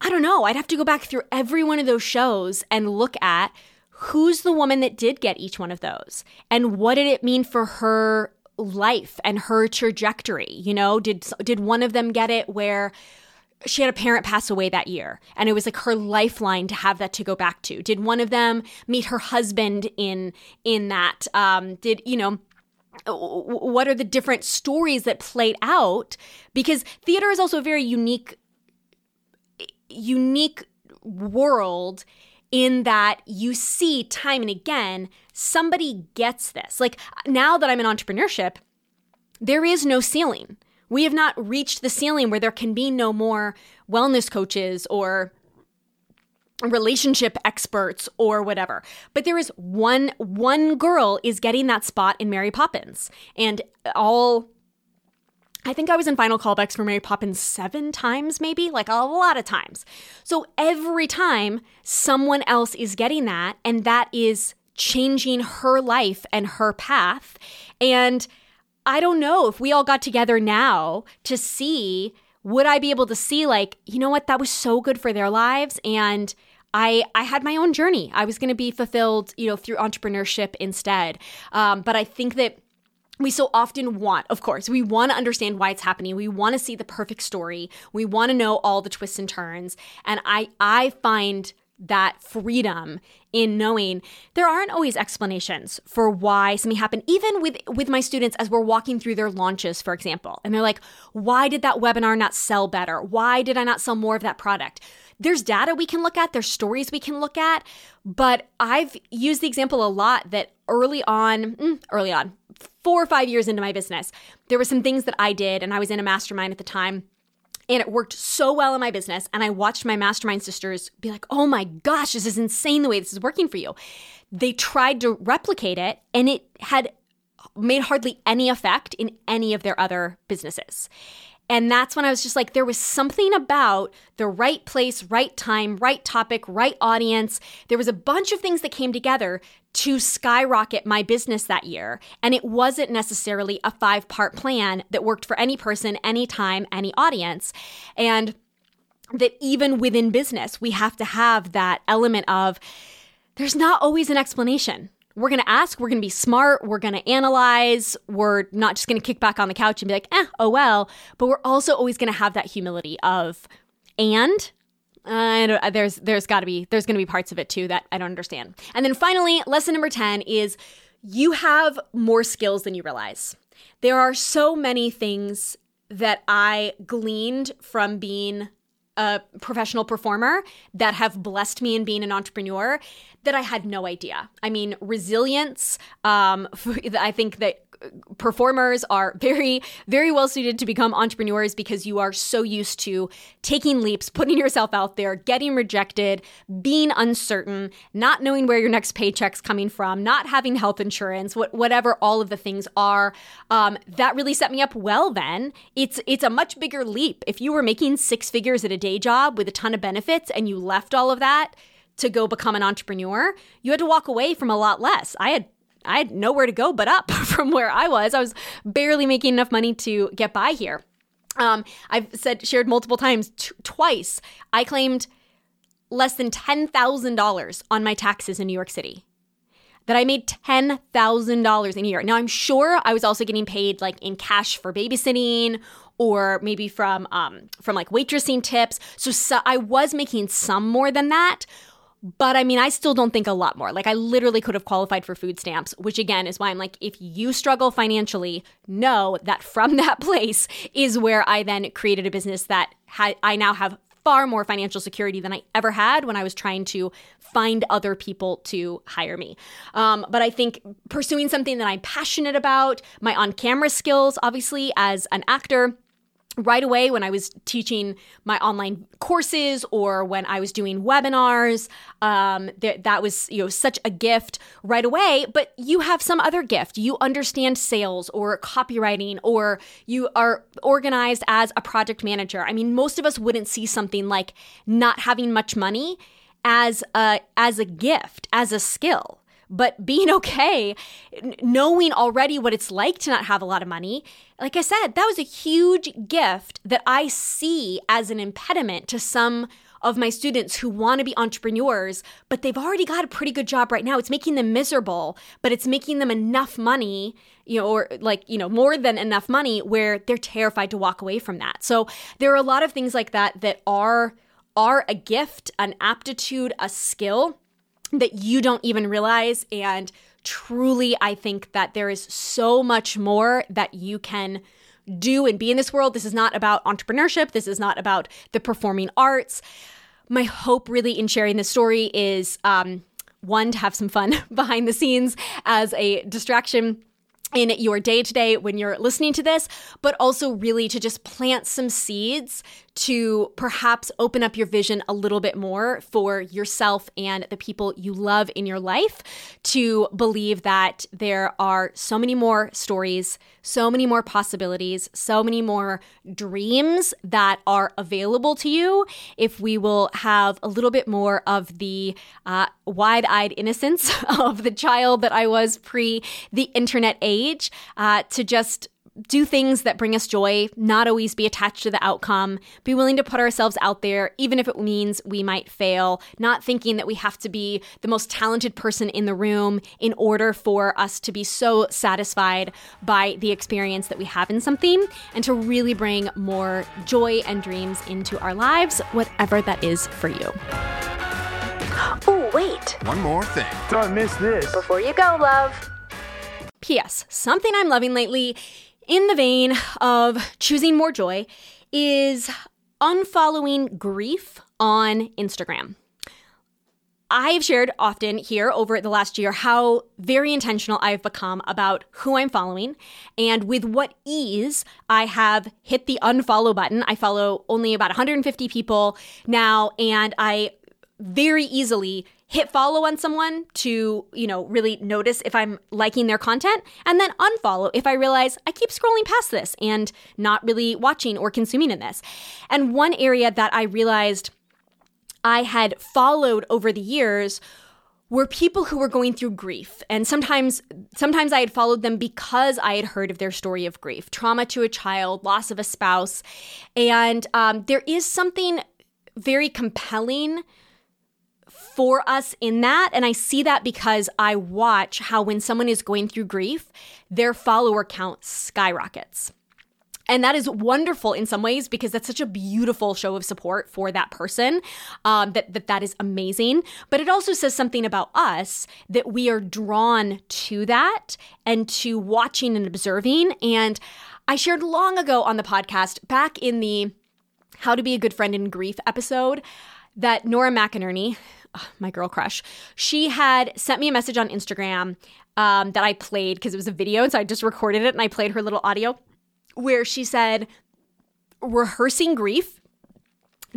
I don't know. I'd have to go back through every one of those shows and look at who's the woman that did get each one of those and what did it mean for her life and her trajectory. You know, did did one of them get it where she had a parent pass away that year and it was like her lifeline to have that to go back to. Did one of them meet her husband in in that? Um did you know what are the different stories that played out? Because theater is also a very unique unique world in that you see time and again somebody gets this. Like now that i'm in entrepreneurship there is no ceiling we have not reached the ceiling where there can be no more wellness coaches or relationship experts or whatever. But there is one one girl is getting that spot in Mary Poppins. And all I think I was in final callbacks for Mary Poppins seven times, maybe, like a lot of times. So every time someone else is getting that, and that is changing her life and her path. And I don't know if we all got together now to see, would I be able to see, like, you know what, that was so good for their lives. And I, I had my own journey. I was going to be fulfilled, you know, through entrepreneurship instead. Um, but I think that we so often want, of course, we want to understand why it's happening. We want to see the perfect story. We want to know all the twists and turns. And I, I find that freedom in knowing. There aren't always explanations for why something happened even with with my students as we're walking through their launches for example. And they're like why did that webinar not sell better? Why did i not sell more of that product? There's data we can look at there's stories we can look at but i've used the example a lot that early on mm, early on 4 or 5 years into my business there were some things that i did and i was in a mastermind at the time and it worked so well in my business. And I watched my mastermind sisters be like, oh my gosh, this is insane the way this is working for you. They tried to replicate it and it had made hardly any effect in any of their other businesses. And that's when I was just like, there was something about the right place, right time, right topic, right audience. There was a bunch of things that came together to skyrocket my business that year. And it wasn't necessarily a five part plan that worked for any person, anytime, any audience. And that even within business, we have to have that element of there's not always an explanation we're going to ask, we're going to be smart, we're going to analyze, we're not just going to kick back on the couch and be like, eh, oh well. But we're also always going to have that humility of, and uh, there's there's got to be there's going to be parts of it too that I don't understand. And then finally, lesson number 10 is you have more skills than you realize. There are so many things that I gleaned from being a professional performer that have blessed me in being an entrepreneur that I had no idea. I mean, resilience. Um, [laughs] I think that performers are very, very well suited to become entrepreneurs because you are so used to taking leaps, putting yourself out there, getting rejected, being uncertain, not knowing where your next paycheck's coming from, not having health insurance, what, whatever all of the things are. Um, that really set me up well. Then it's it's a much bigger leap if you were making six figures at a day job with a ton of benefits and you left all of that to go become an entrepreneur, you had to walk away from a lot less. I had I had nowhere to go but up [laughs] from where I was. I was barely making enough money to get by here. Um, I've said shared multiple times, t- twice. I claimed less than ten thousand dollars on my taxes in New York City. That I made ten thousand dollars in a year. Now I'm sure I was also getting paid like in cash for babysitting or maybe from um, from like waitressing tips. So, so I was making some more than that, but I mean, I still don't think a lot more. Like, I literally could have qualified for food stamps, which again is why I'm like, if you struggle financially, know that from [laughs] that place is where I then created a business that ha- I now have far more financial security than I ever had when I was trying to find other people to hire me. Um, but I think pursuing something that I'm passionate about, my on camera skills, obviously, as an actor right away when I was teaching my online courses or when I was doing webinars. Um, th- that was you know such a gift right away. But you have some other gift. You understand sales or copywriting, or you are organized as a project manager. I mean, most of us wouldn't see something like not having much money as a as a gift, as a skill but being [laughs] okay, knowing already what it's like to not have a lot of money, like I said, that was a huge gift that I see as an impediment to some of my students who want to be entrepreneurs, but they've already got a pretty good job right now. It's making them miserable, but it's making them enough money, you know, or like, you know, more than enough money where they're terrified to walk away from that. So there are a lot of things like that that are are a gift, an aptitude, a skill that you don't even realize. And truly, I think that there is so much more that you can do and be in this world. This is not about entrepreneurship, this is not about the performing arts. My hope, really, in sharing this story is um, one, to have some fun [laughs] behind the scenes as a distraction in your day to day when you're listening to this, but also really to just plant some seeds to perhaps open up your vision a little bit more for yourself and the people you love in your life to believe that there are so many more stories, so many more possibilities, so many more dreams that are available to you. If we will have a little bit more of the uh, wide eyed innocence [laughs] of the child that I was pre the internet age uh, to just do things that bring us joy, not always be attached to the outcome, be willing to put ourselves out there, even if it means we might fail, not thinking that we have to be the most talented person in the room in order for us to be so satisfied by the experience that we have in something, and to really bring more joy and dreams into our lives, whatever that is for you. Oh, wait. One more thing. Don't miss this. Before you go, love. P.S. Something I'm loving lately in the vein of choosing more joy is unfollowing grief on Instagram. I've shared often here over the last year how very intentional I've become about who I'm following and with what ease I have hit the unfollow button. I follow only about 150 people now, and I very easily hit follow on someone to, you know, really notice if I'm liking their content and then unfollow if I realize I keep scrolling past this and not really watching or consuming in this. And one area that I realized I had followed over the years were people who were going through grief and sometimes sometimes i had followed them because i had heard of their story of grief trauma to a child loss of a spouse and um, there is something very compelling for us in that. And I see that because I watch how when someone is going through grief, their follower count skyrockets. And that is wonderful in some ways because that's such a beautiful show of support for that person. Um, that, that that is amazing. But it also says something about us that we are drawn to that and to watching and observing. And I shared long ago on the podcast, back in the How to Be a Good Friend in Grief episode, that Nora McInerny, my girl crush, she had sent me a message on Instagram um, that I played because it was a video. And so I just recorded it and I played her little audio where she said, rehearsing grief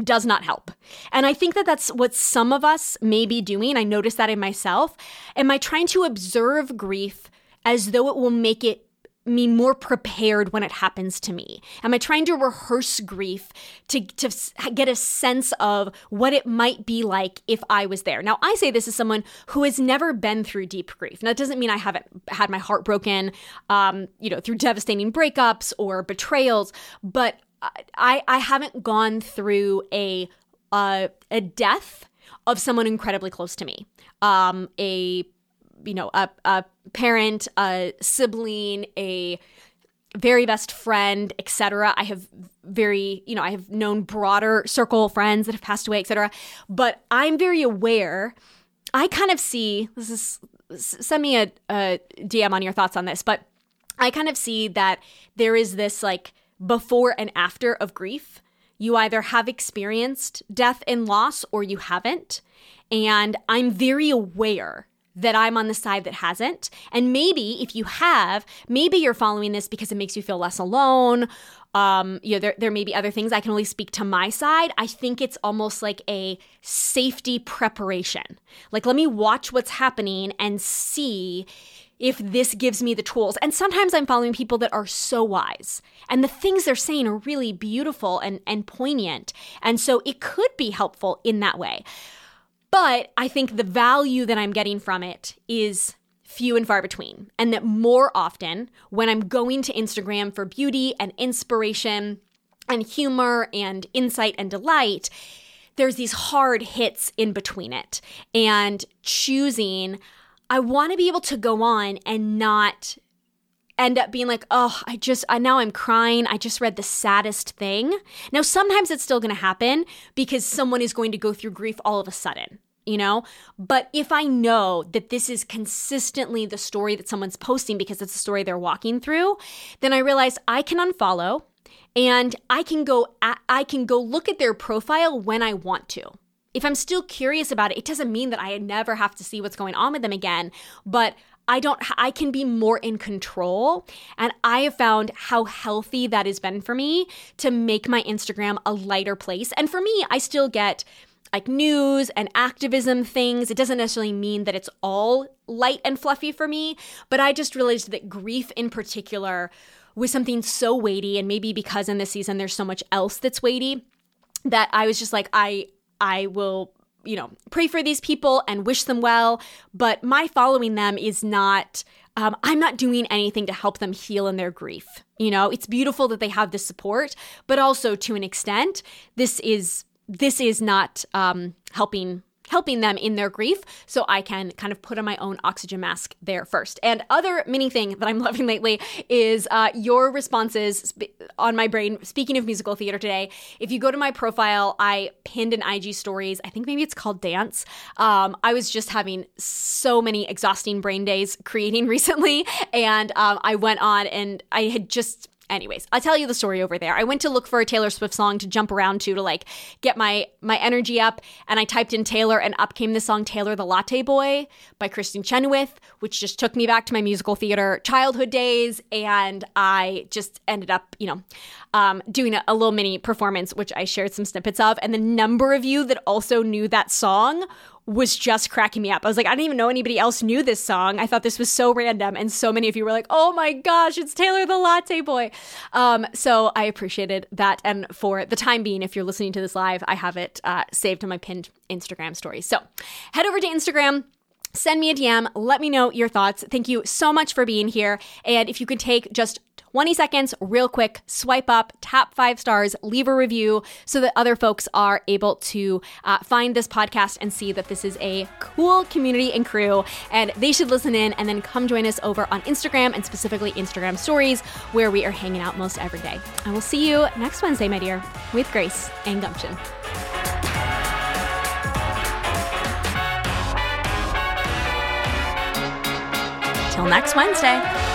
does not help. And I think that that's what some of us may be doing. I noticed that in myself. Am I trying to observe grief as though it will make it me more prepared when it happens to me? Am I trying to rehearse grief to, to get a sense of what it might be like if I was there? Now, I say this as someone who has never been through deep grief. Now, it doesn't mean I haven't had my heart broken, um, you know, through devastating breakups or betrayals, but I, I haven't gone through a, a death of someone incredibly close to me. Um, a you know a, a parent a sibling a very best friend etc i have very you know i have known broader circle friends that have passed away etc but i'm very aware i kind of see this is send me a, a dm on your thoughts on this but i kind of see that there is this like before and after of grief. You either have experienced death and loss or you haven't. And i'm very aware that I'm on the side that hasn't. And maybe if you have, maybe you're following this because it makes you feel less alone. Um, you know, there, there may be other things. I can only speak to my side. I think it's almost like a safety preparation. Like, let me watch what's happening and see if this gives me the tools. And sometimes I'm following people that are so wise and the things they're saying are really beautiful and, and poignant. And so it could be helpful in that way. But I think the value that I'm getting from it is few and far between. And that more often, when I'm going to Instagram for beauty and inspiration and humor and insight and delight, there's these hard hits in between it. And choosing, I want to be able to go on and not end up being like, oh, I just, I, now I'm crying. I just read the saddest thing. Now, sometimes it's still going to happen because someone is going to go through grief all of a sudden you know? But if I know that this is consistently the story that someone's posting because it's the story they're walking through, then I realize I can unfollow and I can go I can go look at their profile when I want to. If I'm still curious about it, it doesn't mean that I never have to see what's going on with them again, but I don't I can be more in control and I have found how healthy that has been for me to make my Instagram a lighter place. And for me, I still get like news and activism things. It doesn't necessarily mean that it's all light and fluffy for me, but I just realized that grief in particular was something so weighty and maybe because in this season there's so much else that's weighty that I was just like I I will you know pray for these people and wish them well, but my following them is not um, I'm not doing anything to help them heal in their grief. You know, it's beautiful that they have this support, but also to an extent, this is this is not um, helping helping them in their grief so i can kind of put on my own oxygen mask there first. And other mini thing that i'm [laughs] loving lately is uh, your responses on my brain. Speaking of musical theater today if you go to my profile i pinned an ig stories i think maybe it's called dance. Um, i was just having so many exhausting brain days creating [laughs] recently and um, i went on and i had just anyways i'll tell you the story over there. I went to look for a taylor swift song to jump around to to like get my my energy up and i typed in taylor and up came the song taylor the latte boy by kristin chenoweth which just took me back to my musical theater childhood days and i just ended up you know um, doing a, a little mini performance which i shared some snippets of and the number of you that also knew that song was just cracking me up. I was like, I didn't even know anybody else knew this song. I thought this was so random. And so many of you were like, oh my gosh, it's Taylor the Latte Boy. Um, so I appreciated that. And for the time being, if you're listening to this live, I have it uh, saved on my pinned Instagram story. So head over to Instagram send me a DM. Let me know your thoughts. Thank you so much for being here. And if you could take just 20 seconds, real quick, swipe up, tap five stars, leave a review so that other folks are able to uh, find this podcast and see that this is a cool community and crew. And they should listen in and then come join us over on Instagram and specifically Instagram stories where we are hanging out most every day. I will see you next Wednesday, my dear, with grace and gumption. Till next Wednesday.